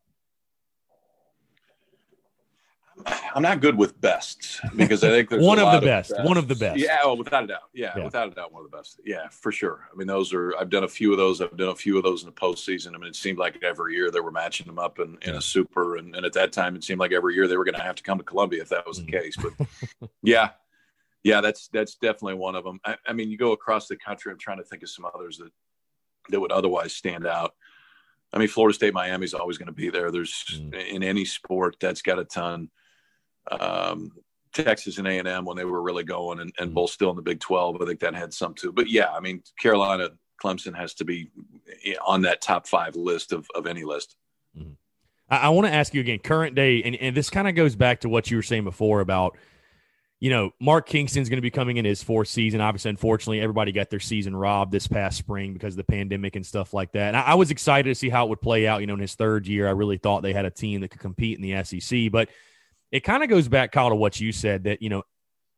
I'm not good with best because I think there's one of the best. Of one of the best. Yeah, well, without a doubt. Yeah, yeah, without a doubt, one of the best. Yeah, for sure. I mean, those are. I've done a few of those. I've done a few of those in the postseason. I mean, it seemed like every year they were matching them up in, in a super, and, and at that time, it seemed like every year they were going to have to come to Columbia if that was the mm-hmm. case. But yeah, yeah, that's that's definitely one of them. I, I, mean, you go across the country. I'm trying to think of some others that that would otherwise stand out. I mean, Florida State, Miami's always going to be there. There's mm. in any sport that's got a ton. Um, Texas and A and M when they were really going, and, and mm. both still in the Big Twelve. I think that had some too. But yeah, I mean, Carolina, Clemson has to be on that top five list of of any list. Mm. I, I want to ask you again, current day, and, and this kind of goes back to what you were saying before about you know, Mark Kingston's going to be coming in his fourth season. Obviously, unfortunately, everybody got their season robbed this past spring because of the pandemic and stuff like that. And I, I, was excited to see how it would play out. You know, in his third year, I really thought they had a team that could compete in the SEC. But it kind of goes back, Kyle, to what you said that, you know,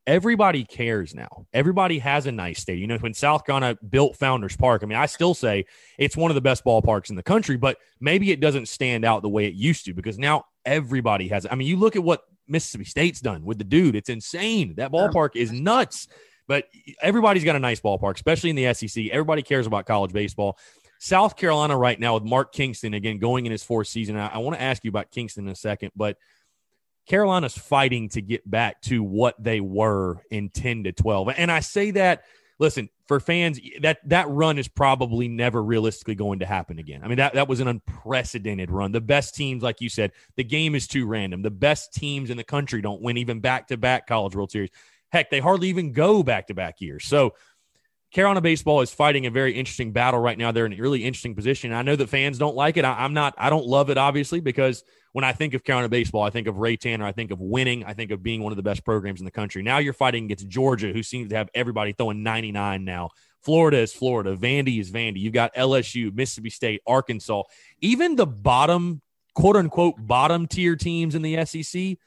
everybody cares now. Everybody has a nice stadium. You know, when South Carolina built Founders Park, I mean, I still say it's one of the best ballparks in the country, but maybe it doesn't stand out the way it used to because now everybody has it. I mean, you look at what Mississippi State's done with the dude. It's insane. That ballpark is nuts. But everybody's got a nice ballpark, especially in the SEC. Everybody cares about college baseball. South Carolina right now with Mark Kingston again going in his fourth season. I, I want to ask you about Kingston in a second, but Carolina's fighting to get back to what they were in 10 to 12. And I say that listen, for fans, that that run is probably never realistically going to happen again. I mean, that, that was an unprecedented run. The best teams, like you said, the game is too random. The best teams in the country don't win even back to back College World Series. Heck, they hardly even go back to back years. So Carolina baseball is fighting a very interesting battle right now. They're in a really interesting position. I know that fans don't like it. I, am not. I don't love it, obviously, because when I think of Carolina baseball, I think of Ray Tanner. I think of winning. I think of being one of the best programs in the country. Now you're fighting against Georgia, who seems to have everybody throwing 99 now. Florida is Florida. Vandy is Vandy. You've got LSU, Mississippi State, Arkansas. Even the bottom, quote unquote, bottom tier teams in the SEC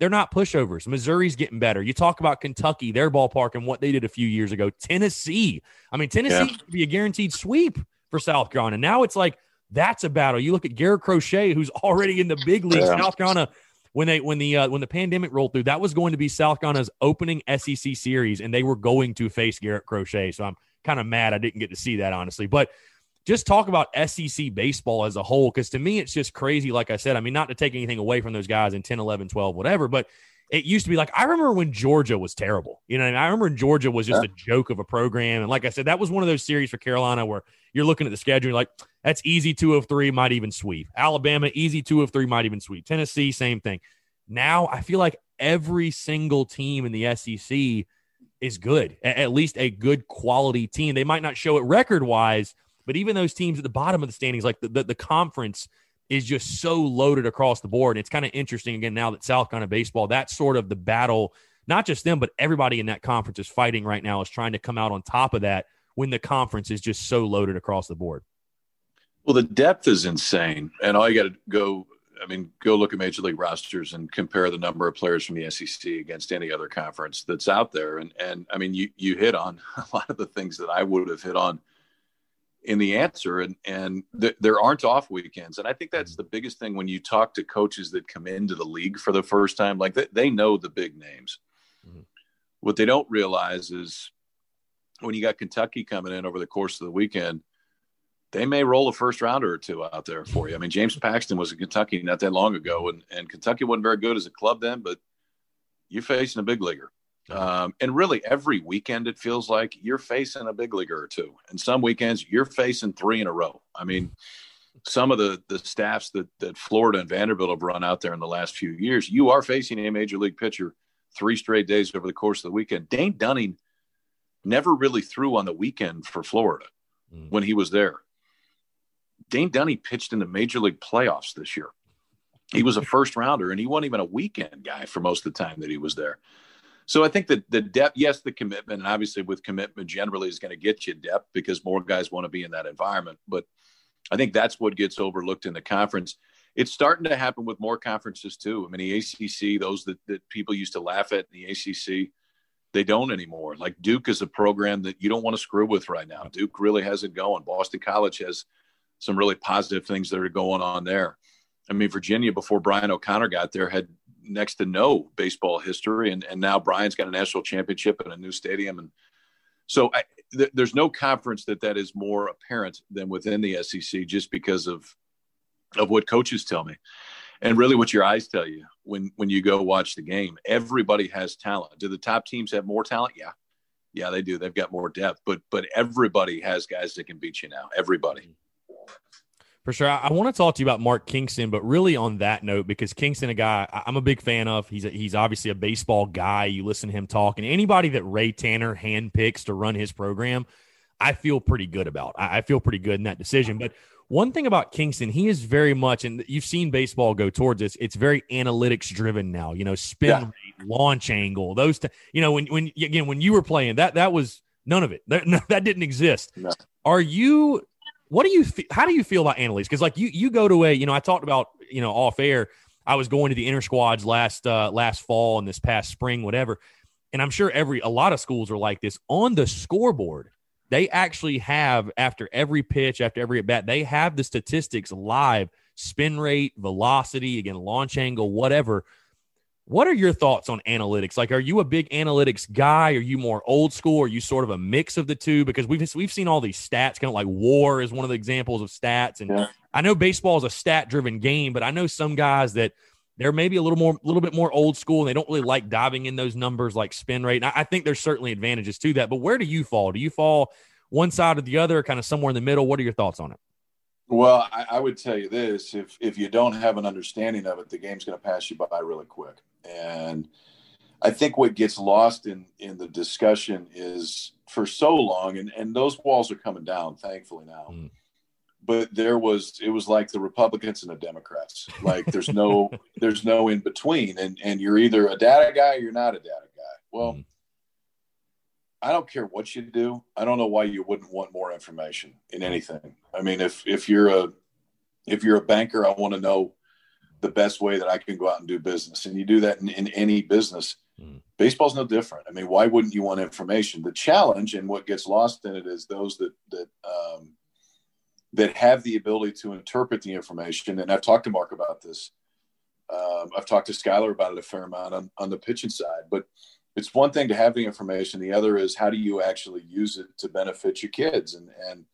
they're not pushovers. Missouri's getting better. You talk about Kentucky, their ballpark, and what they did a few years ago. Tennessee. I mean, Tennessee yeah. be a guaranteed sweep for South Carolina. Now it's like that's a battle. You look at Garrett Crochet, who's already in the big league. Yeah. South Carolina, when they when the uh, when the pandemic rolled through, that was going to be South Carolina's opening SEC series, and they were going to face Garrett Crochet. So I'm kind of mad I didn't get to see that honestly, but just talk about SEC baseball as a whole. Because to me, it's just crazy. Like I said, I mean, not to take anything away from those guys in 10, 11, 12, whatever, but it used to be like, I remember when Georgia was terrible. You know, I, mean? I remember Georgia was just yeah. a joke of a program. And like I said, that was one of those series for Carolina where you're looking at the schedule, like, that's easy two of three, might even sweep. Alabama, easy two of three, might even sweep. Tennessee, same thing. Now I feel like every single team in the SEC is good, at least a good quality team. They might not show it record wise, but even those teams at the bottom of the standings, like the, the, the conference is just so loaded across the board. And it's kind of interesting again now that South Carolina baseball, that's sort of the battle, not just them, but everybody in that conference is fighting right now, is trying to come out on top of that when the conference is just so loaded across the board. Well, the depth is insane. And all you got to go, I mean, go look at major league rosters and compare the number of players from the SEC against any other conference that's out there. And, and I mean, you, you hit on a lot of the things that I would have hit on in the answer and and th- there aren't off weekends and i think that's mm-hmm. the biggest thing when you talk to coaches that come into the league for the first time like they, they know the big names mm-hmm. what they don't realize is when you got kentucky coming in over the course of the weekend they may roll a first rounder or two out there for you i mean james paxton was in kentucky not that long ago and, and kentucky wasn't very good as a club then but you're facing a big leaguer um, and really, every weekend it feels like you're facing a big leaguer or two, and some weekends you're facing three in a row. I mean, some of the the staffs that that Florida and Vanderbilt have run out there in the last few years, you are facing a major league pitcher three straight days over the course of the weekend. Dane Dunning never really threw on the weekend for Florida mm. when he was there. Dane Dunning pitched in the major league playoffs this year. He was a first rounder, and he wasn't even a weekend guy for most of the time that he was there. So I think that the depth, yes, the commitment, and obviously with commitment generally is going to get you depth because more guys want to be in that environment. But I think that's what gets overlooked in the conference. It's starting to happen with more conferences too. I mean, the ACC, those that, that people used to laugh at in the ACC, they don't anymore. Like Duke is a program that you don't want to screw with right now. Duke really has it going. Boston College has some really positive things that are going on there. I mean, Virginia before Brian O'Connor got there had next to no baseball history, and and now Brian's got a national championship and a new stadium, and so I, th- there's no conference that that is more apparent than within the SEC, just because of of what coaches tell me, and really what your eyes tell you when when you go watch the game. Everybody has talent. Do the top teams have more talent? Yeah, yeah, they do. They've got more depth, but but everybody has guys that can beat you now. Everybody. For sure. I, I, want to talk to you about Mark Kingston, but really on that note, because Kingston, a guy I, am a big fan of. He's a, he's obviously a baseball guy. You listen to him talk, and anybody that Ray Tanner handpicks to run his program, I feel pretty good about. I, I feel pretty good in that decision. But one thing about Kingston, he is very much, and you've seen baseball go towards this. It's very analytics driven now. You know, spin yeah. rate, launch angle, those. T- you know, when when again when you were playing that, that was none of it. That, no, that didn't exist. No. Are you what do you how do you feel about analytics? Because like you you go to a you know I talked about you know off air. I was going to the inner squads last uh, last fall and this past spring, whatever. And I'm sure every a lot of schools are like this on the scoreboard. They actually have after every pitch, after every at bat, they have the statistics live, spin rate, velocity, again, launch angle, whatever what are your thoughts on analytics? Like, are you a big analytics guy? Are you more old school? Are you sort of a mix of the two? Because we've we've seen all these stats, kind of like WAR is one of the examples of stats, and yeah. I know baseball is a stat driven game, but I know some guys that they're maybe a little more, a little bit more old school, and they don't really like diving in those numbers like spin rate. And I, I think there's certainly advantages to that. But where do you fall? Do you fall one side or the other, kind of somewhere in the middle? What are your thoughts on it? Well, I, I, would tell you this: if if you don't have an understanding of it, the game's going to pass you by really quick. And I think what gets lost in in the discussion is for so long, and and those walls are coming down, thankfully now. Mm. But there was it was like the Republicans and the Democrats. Like there's no there's no in between, and and you're either a data guy or you're not a data guy. Well. Mm. I don't care what you do. I don't know why you wouldn't want more information in anything. I mean, if if you're a if you're a banker, I want to know the best way that I can go out and do business. And you do that in, in any business. Mm. Baseball's no different. I mean, why wouldn't you want information? The challenge and what gets lost in it is those that that um, that have the ability to interpret the information. And I've talked to Mark about this. Um, I've talked to Skylar about it a fair amount on, on the pitching side, but it's one thing to have the information. The other is how do you actually use it to benefit your kids and, and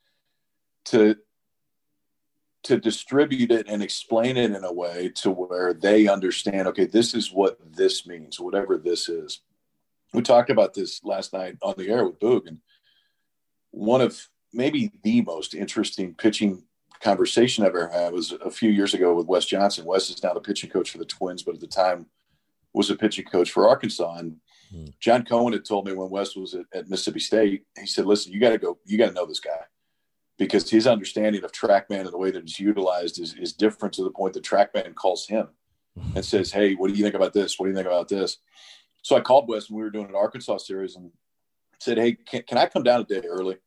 to, to distribute it and explain it in a way to where they understand okay this is what this means whatever this is. We talked about this last night on the air with boog and one of maybe the most interesting pitching conversation i've ever had was a few years ago with wes johnson. Wes is now the pitching coach for the twins but at the time was a pitching coach for arkansas. And hmm. john cohen had told me when wes was at, at mississippi state he said listen you got to go you got to know this guy because his understanding of TrackMan and the way that it's utilized is, is different to the point that TrackMan calls him mm-hmm. and says, Hey, what do you think about this? What do you think about this? So I called Wes and we were doing an Arkansas series and said, Hey, can, can I come down a day early?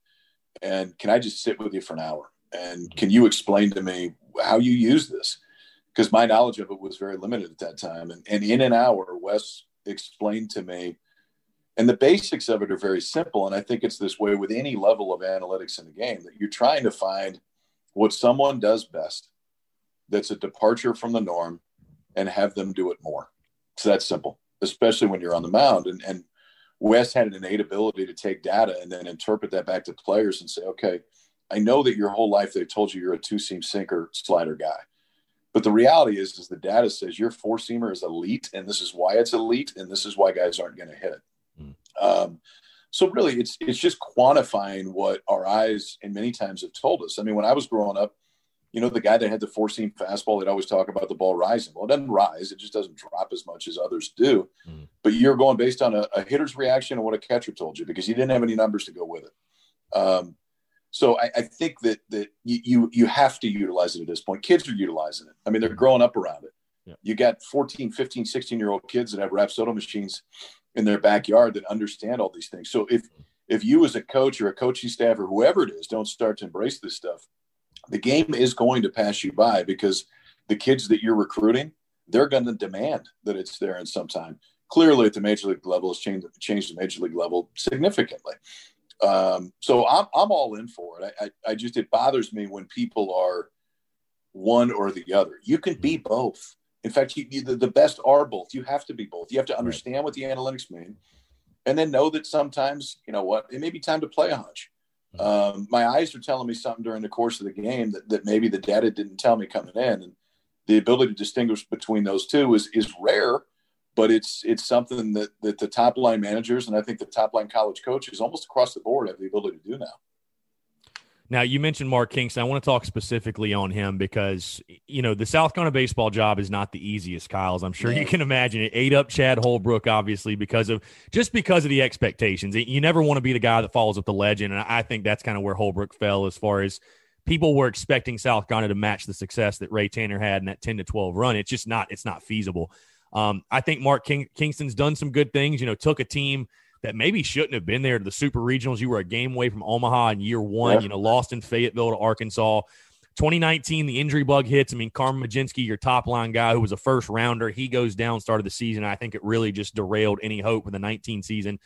And can I just sit with you for an hour? And can you explain to me how you use this? Because my knowledge of it was very limited at that time. And, and in an hour, Wes explained to me and the basics of it are very simple. And I think it's this way with any level of analytics in the game that you're trying to find what someone does best that's a departure from the norm and have them do it more. So that's simple, especially when you're on the mound. And, and Wes had an innate ability to take data and then interpret that back to players and say, okay, I know that your whole life they told you you're a two seam sinker slider guy. But the reality is, is the data says your four seamer is elite, and this is why it's elite, and this is why guys aren't going to hit it. Um, so really, it's it's just quantifying what our eyes and many times have told us. I mean, when I was growing up, you know, the guy that had the four seam fastball, they'd always talk about the ball rising. Well, it doesn't rise; it just doesn't drop as much as others do. Mm. But you're going based on a, a, hitter's reaction and what a catcher told you because he didn't have any numbers to go with it. Um, so I, I, think that that you you have to utilize it at this point. Kids are utilizing it. I mean, they're growing up around it. Yeah. You got 14, 15, 16 year old kids that have Rapsodo machines in their backyard that understand all these things. So if if you as a coach or a coaching staff or whoever it is don't start to embrace this stuff, the game is going to pass you by because the kids that you're recruiting, they're going to demand that it's there in some time. Clearly, at the major league level, it's changed changed the major league level significantly. Um, so I'm I'm all in for it. I, I, I just it bothers me when people are one or the other. You can be both. In fact, you, you, the, the best are both. You have to be both. You have to understand right. what the analytics mean, and then know that sometimes, you know what, it may be time to play a hunch. Mm-hmm. Um, my eyes are telling me something during the course of the game that, that maybe the data didn't tell me coming in, and the ability to distinguish between those two is is rare, but it's it's something that that the top line managers and I think the top line college coaches almost across the board have the ability to do now. Now, you mentioned Mark Kingston. I want to talk specifically on him because, you know, the South Carolina baseball job is not the easiest, Kyle, as I'm sure you can imagine. It ate up Chad Holbrook, obviously, because of just because of the expectations. You never want to be the guy that follows up the legend. And I think that's kind of where Holbrook fell as far as people were expecting South Carolina to match the success that Ray Tanner had in that 10 to 12 run. It's just not, it's not feasible. Um, I think Mark King- Kingston's done some good things, you know, took a team – that maybe shouldn't have been there to the super regionals. You were a game away from Omaha in year one, yeah. you know, lost in Fayetteville to Arkansas. 2019, the injury bug hits. I mean, Carmen Mlodzinski, your top line guy who was a first rounder, he goes down, start of the season. I think it really just derailed any hope for the 19 season.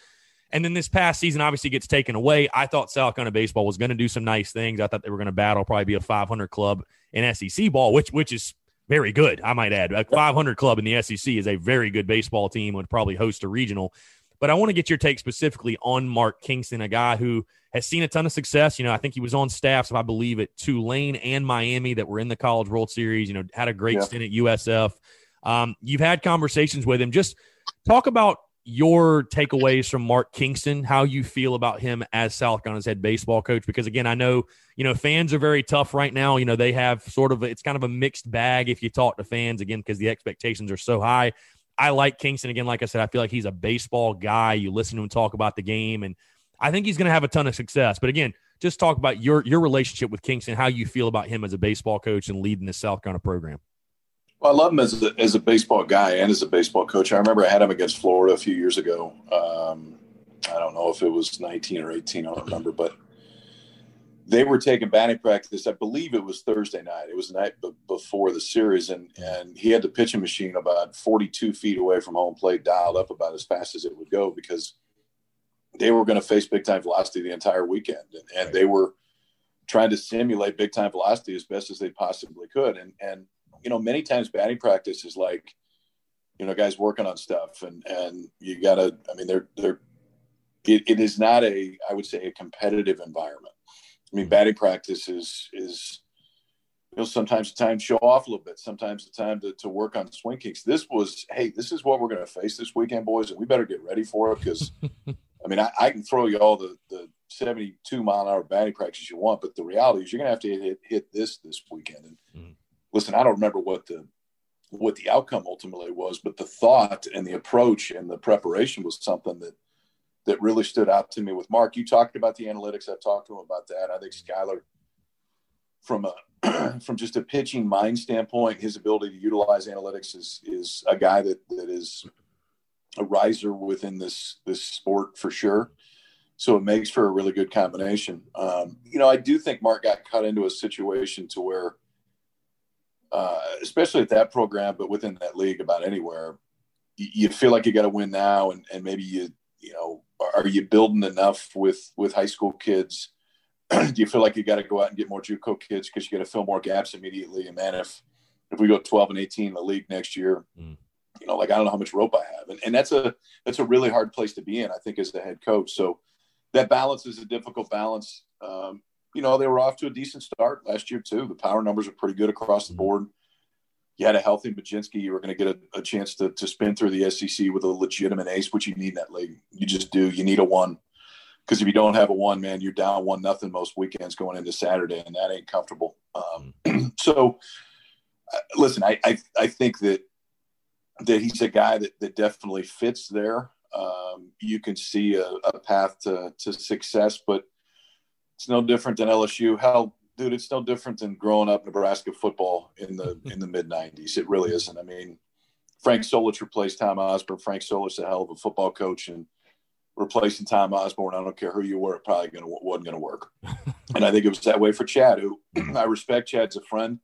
And then this past season obviously gets taken away. I thought South Carolina baseball was going to do some nice things. I thought they were going to battle, probably be a 500 club in SEC ball, which which is very good. I might add, a 500 club in the SEC is a very good baseball team. Would probably host a regional. But I want to get your take specifically on Mark Kingston, a guy who has seen a ton of success. You know, I think he was on staffs, if I believe, at Tulane and Miami that were in the College World Series. You know, had a great yeah. stint at USF. Um, you've had conversations with him. Just talk about your takeaways from Mark Kingston, how you feel about him as South Carolina's head baseball coach. Because again, I know you know fans are very tough right now. You know they have sort of it's kind of a mixed bag if you talk to fans again because the expectations are so high. I like Kingston again. Like I said, I feel like he's a baseball guy. You listen to him talk about the game, and I think he's going to have a ton of success. But again, just talk about your your relationship with Kingston, how you feel about him as a baseball coach and leading the South Carolina program. Well, I love him as a, as a baseball guy and as a baseball coach. I remember I had him against Florida a few years ago. Um, I don't know if it was 19 or 18, I don't remember, but they were taking batting practice. I believe it was Thursday night. It was the night b- before the series, and and he had the pitching machine about 42 feet away from home plate, dialed up about as fast as it would go because they were going to face big time velocity the entire weekend, and, and they were trying to simulate big time velocity as best as they possibly could. And and you know, many times batting practice is like, you know, guys working on stuff, and and you got to. I mean, they're they're. It, it is not a, I would say, a competitive environment I mean, batting practice is is you know sometimes the time to show off a little bit, sometimes the time to, to work on swing kicks. This was, hey, this is what we're going to face this weekend, boys, and we better get ready for it because, I mean, I, I, can throw you all the the 72 mile an hour batting practice you want, but the reality is you're going to have to hit, hit this this weekend. And mm-hmm. listen, I don't remember what the what the outcome ultimately was, but the thought and the approach and the preparation was something that that really stood out to me with Mark. You talked about the analytics. I've talked to him about that. I think Skylar, from a from just a pitching mind standpoint, his ability to utilize analytics is is a guy that that is a riser within this this sport for sure. So it makes for a really good combination. Um, you know, I do think Mark got cut into a situation to where, uh, especially at that program, but within that league, about anywhere, you, you feel like you got to win now, and, and maybe you you know are you building enough with with high school kids? Do you feel like you got to go out and get more JUCO kids because you got to fill more gaps immediately? And man, if if we go 12 and 18 in the league next year, mm. you know, like I don't know how much rope I have, and, and that's a that's a really hard place to be in. I think as the head coach, so that balance is a difficult balance. Um, you know, they were off to a decent start last year too. The power numbers are pretty good across the mm. board you had a healthy Mlodzinski, you were going to get a, a, chance to, to spin through the SEC with a legitimate ace, which you need in that league. You just do. You need a one because if you don't have a one, man, you're down one nothing most weekends going into Saturday, and that ain't comfortable. Um, so, uh, listen, I, I, I think that that he's a guy that that definitely fits there. Um, you can see a, a path to to success, but it's no different than LSU. Hell, dude, it's no different than growing up Nebraska football in the in the mid '90s. It really isn't. I mean, Frank Solich replaced Tom Osborne. Frank Solich, a hell of a football coach, and replacing Tom Osborne, I don't care who you were, it probably gonna wasn't gonna work. and I think it was that way for Chad, who I respect. Chad's a friend.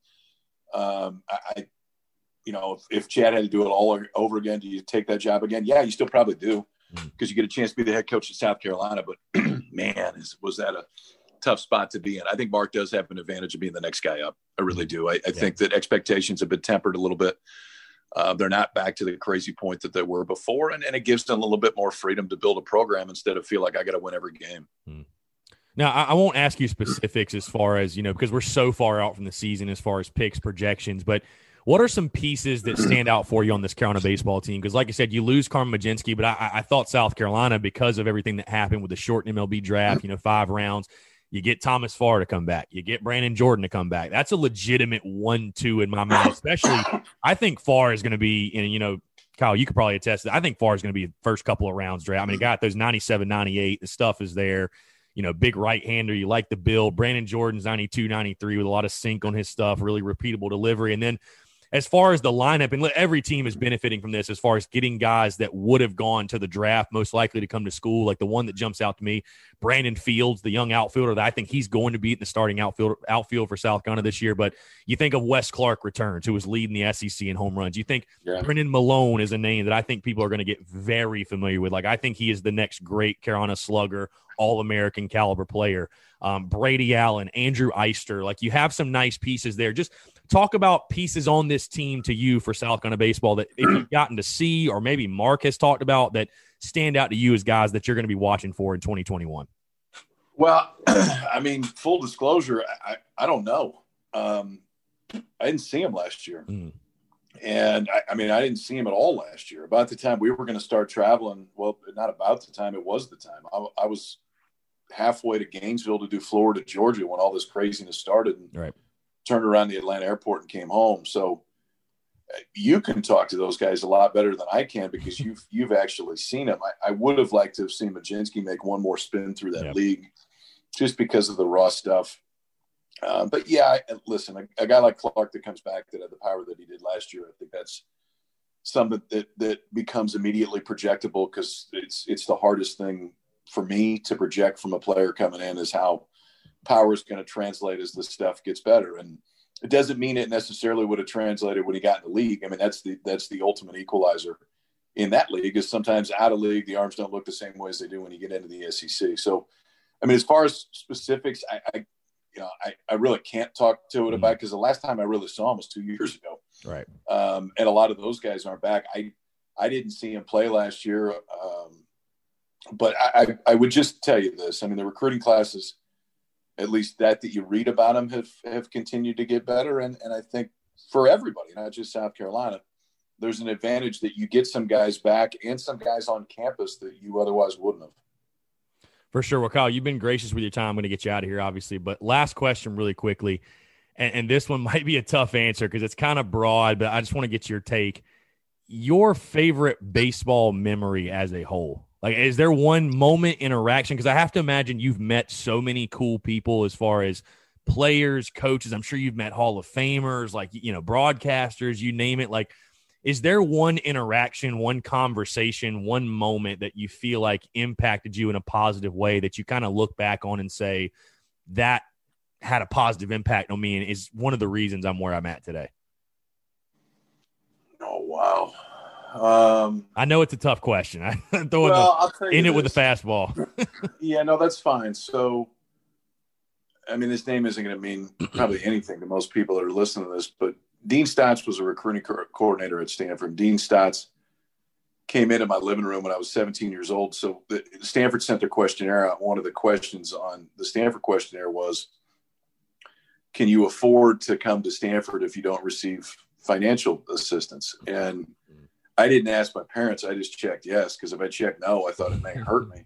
Um, I, you know, if, if, Chad had to do it all over again, do you take that job again? Yeah, you still probably do because mm. you get a chance to be the head coach in South Carolina. But man, is, was that a tough spot to be in. I think Mark does have an advantage of being the next guy up. I really do. I, I yeah. think that expectations have been tempered a little bit. Uh, they're not back to the crazy point that they were before, and, and it gives them a little bit more freedom to build a program instead of feel like I got to win every game. Hmm. Now, I, I won't ask you specifics as far as you know because we're so far out from the season as far as picks projections, but what are some pieces that stand out for you on this Carolina baseball team? Because, like I said, you lose Carmen Mlodzinski, but I, I, thought South Carolina, because of everything that happened with the short MLB draft, you know, five rounds, You get Thomas Farr to come back. You get Brandon Jordan to come back. That's a legitimate one-two in my mind. Especially, I think Farr is going to be, and you know, Kyle, you could probably attest that. I think Farr is going to be the first couple of rounds draft. I mean, got those 97, 98. The stuff is there. You know, big right hander. You like the build. Brandon Jordan's 92, 93 with a lot of sink on his stuff, really repeatable delivery. And then as far as the lineup, and every team is benefiting from this as far as getting guys that would have gone to the draft, most likely to come to school. Like the one that jumps out to me, Brandon Fields, the young outfielder that I think he's going to be in the starting outfield outfield for South Carolina this year. But you think of Wes Clark returns, who was leading the SEC in home runs. You think yeah. Brennan Milone is a name that I think people are going to get very familiar with. Like I think he is the next great Carolina slugger, all American caliber player. Um, Brady Allen, Andrew Eyster, like you have some nice pieces there. Just talk about pieces on this team to you for South Carolina baseball that if you've gotten to see, or maybe Mark has talked about that stand out to you as guys that you're going to be watching for in 2021. Well, I mean, full disclosure, I, I don't know. Um, I didn't see him last year. Mm. And I, I, mean, I didn't see him at all last year. About the time we were going to start traveling, well, not about the time, it was the time. I, I was halfway to Gainesville to do Florida, Georgia when all this craziness started. And right turned around the Atlanta airport and came home. So uh, you can talk to those guys a lot better than I can because you've you've actually seen them. I, I would have liked to have seen Mlodzinski make one more spin through that yep. league, just because of the raw stuff. Uh, but yeah, I, listen, a, a, guy like Clark that comes back that had the power that he did last year, I think that's something that that becomes immediately projectable because it's it's the hardest thing for me to project from a player coming in is how power is going to translate as the stuff gets better. And it doesn't mean it necessarily would have translated when he got in the league. I mean, that's the that's the ultimate equalizer in that league. Is sometimes out of league the arms don't look the same way as they do when you get into the SEC. So, I mean, as far as specifics, I, I you know, I, I really can't talk to it mm-hmm. about because the last time I really saw him was two years ago. Right. Um, and a lot of those guys aren't back. I I didn't see him play last year. Um, but I, I, I would just tell you this. I mean, the recruiting classes at least that that you read about them have have continued to get better. And and I think for everybody not just South Carolina there's an advantage that you get some guys back and some guys on campus that you otherwise wouldn't have. For sure. Well Kyle you've been gracious with your time. I'm going to get you out of here obviously. But last question really quickly and, and this one might be a tough answer because it's kind of broad but I just want to get your take. Your favorite baseball memory as a whole like, is there one moment interaction? Because I have to imagine you've met so many cool people as far as players, coaches. I'm sure you've met Hall of Famers, like, you know, broadcasters, you name it. Like, is there one interaction, one conversation, one moment that you feel like impacted you in a positive way that you kind of look back on and say, that had a positive impact on me and is one of the reasons I'm where I'm at today? Oh, wow. Um, I know it's a tough question. I throw well, the, in it with a fastball. yeah, no, that's fine. So, I mean, this name isn't going to mean probably anything to most people that are listening to this, but Dean Stotts was a recruiting co- coordinator at Stanford. Dean Stotts came into my living room when I was 17 years old. So the, Stanford sent their questionnaire out. One of the questions on the Stanford questionnaire was, "Can you afford to come to Stanford if you don't receive financial assistance?" And I didn't ask my parents. I just checked yes because if I checked no, I thought it may hurt me.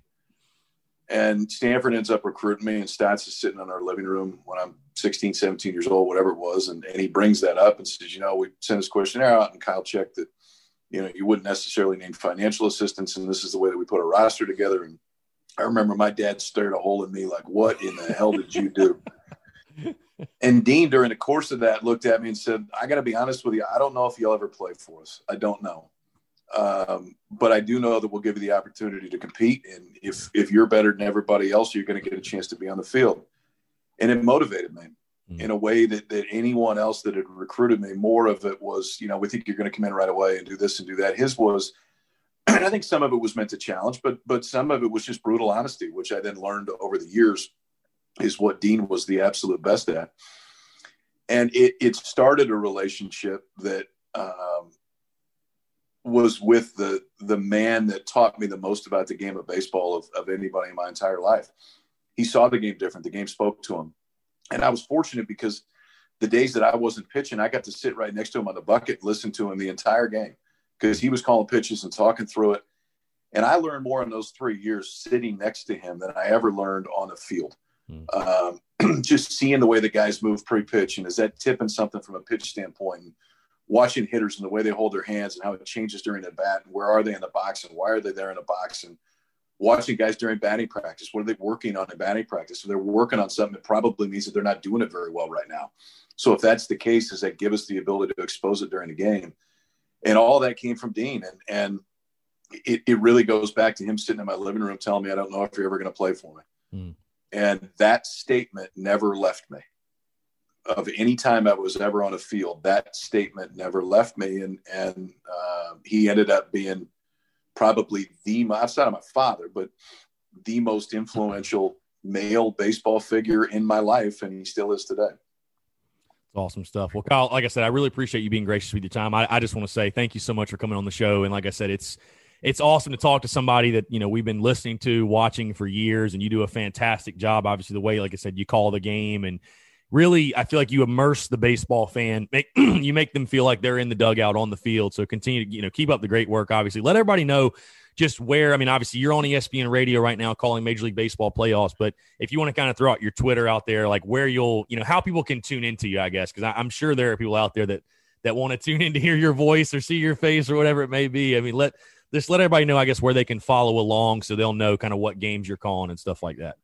And Stanford ends up recruiting me, and Stotts is sitting in our living room when I'm 16, 17 years old, whatever it was. And, and he brings that up and says, You know, we sent this questionnaire out, and Kyle checked that, you know, you wouldn't necessarily need financial assistance, and this is the way that we put a roster together. And I remember my dad stared a hole in me like, What in the hell did you do? and Dean, during the course of that, looked at me and said, I got to be honest with you. I don't know if you'll ever play for us. I don't know. Um, but I do know that we'll give you the opportunity to compete. And if if you're better than everybody else, you're going to get a chance to be on the field. And it motivated me mm-hmm. in a way that that anyone else that had recruited me, more of it was, you know, we think you're going to come in right away and do this and do that. His was, and I think some of it was meant to challenge, but but some of it was just brutal honesty, which I then learned over the years is what Dean was the absolute best at. And it, it started a relationship that um, was with the the man that taught me the most about the game of baseball of, of anybody in my entire life. He saw the game different. The game spoke to him. And I was fortunate because the days that I wasn't pitching, I got to sit right next to him on the bucket listen to him the entire game because he was calling pitches and talking through it. And I learned more in those three years sitting next to him than I ever learned on the field. Um, just seeing the way the guys move pre-pitch and is that tipping something from a pitch standpoint and watching hitters and the way they hold their hands and how it changes during the bat and where are they in the box and why are they there in the box and watching guys during batting practice what are they working on in batting practice? So they're working on something that probably means that they're not doing it very well right now. So if that's the case does that give us the ability to expose it during the game? And all that came from dean. And and it, it really goes back to him sitting in my living room telling me i don't know if you're ever going to play for me. Mm. And that statement never left me. Of any time I was ever on a field, that statement never left me. And and uh, he ended up being probably the outside of my father, but the most influential male baseball figure in my life, and he still is today. It's awesome stuff. Well, Kyle, like I said, I really appreciate you being gracious with your time. I, I just want to say thank you so much for coming on the show. And like I said, it's it's awesome to talk to somebody that you know we've been listening to, watching for years, and you do a fantastic job. Obviously, the way, like I said, you call the game, and really, I feel like you immerse the baseball fan. Make you make them feel like they're in the dugout on the field. So continue to you know keep up the great work. Obviously, let everybody know just where. I mean, obviously, you're on ESPN Radio right now calling Major League Baseball playoffs, but if you want to kind of throw out your Twitter out there, like where you'll you know how people can tune into you, I guess, because I'm sure there are people out there that that want to tune in to hear your voice or see your face or whatever it may be. I mean, let just let everybody know, I guess, where they can follow along so they'll know kind of what games you're calling and stuff like that.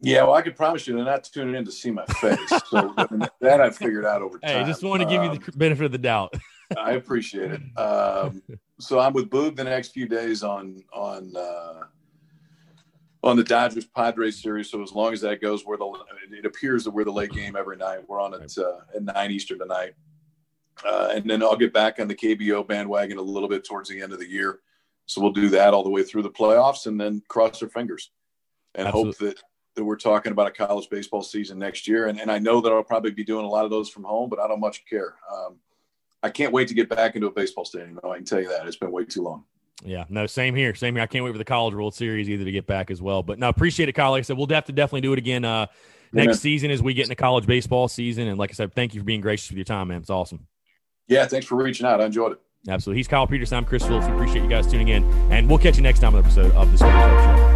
Yeah, well, I can promise you they're not tuning in to see my face. So that I've figured out over time. Hey, I just want to give you the um, benefit of the doubt. I appreciate it. Um, so I'm with Boog the next few days on on uh, on the Dodgers Padres series. So as long as that goes, we're the it appears that we're the late game every night. We're on it uh, at nine Eastern tonight, uh, and then I'll get back on the KBO bandwagon a little bit towards the end of the year. So we'll do that all the way through the playoffs and then cross our fingers and Absolutely. hope that, that we're talking about a college baseball season next year. And, and I know that I'll probably be doing a lot of those from home, but I don't much care. Um, I can't wait to get back into a baseball stadium. Though I can tell you that it's been way too long. Yeah, no, same here. Same here. I can't wait for the College World Series either to get back as well. But no, appreciate it, Kyle. Like I said, we'll have to definitely do it again uh, next season as we get into college baseball season. And like I said, thank you for being gracious with your time, man. It's awesome. Yeah, thanks for reaching out. I enjoyed it. Absolutely. He's Kyle Peterson. I'm Chris Phillips. We appreciate you guys tuning in, and we'll catch you next time on the episode of the Spurs Up Show.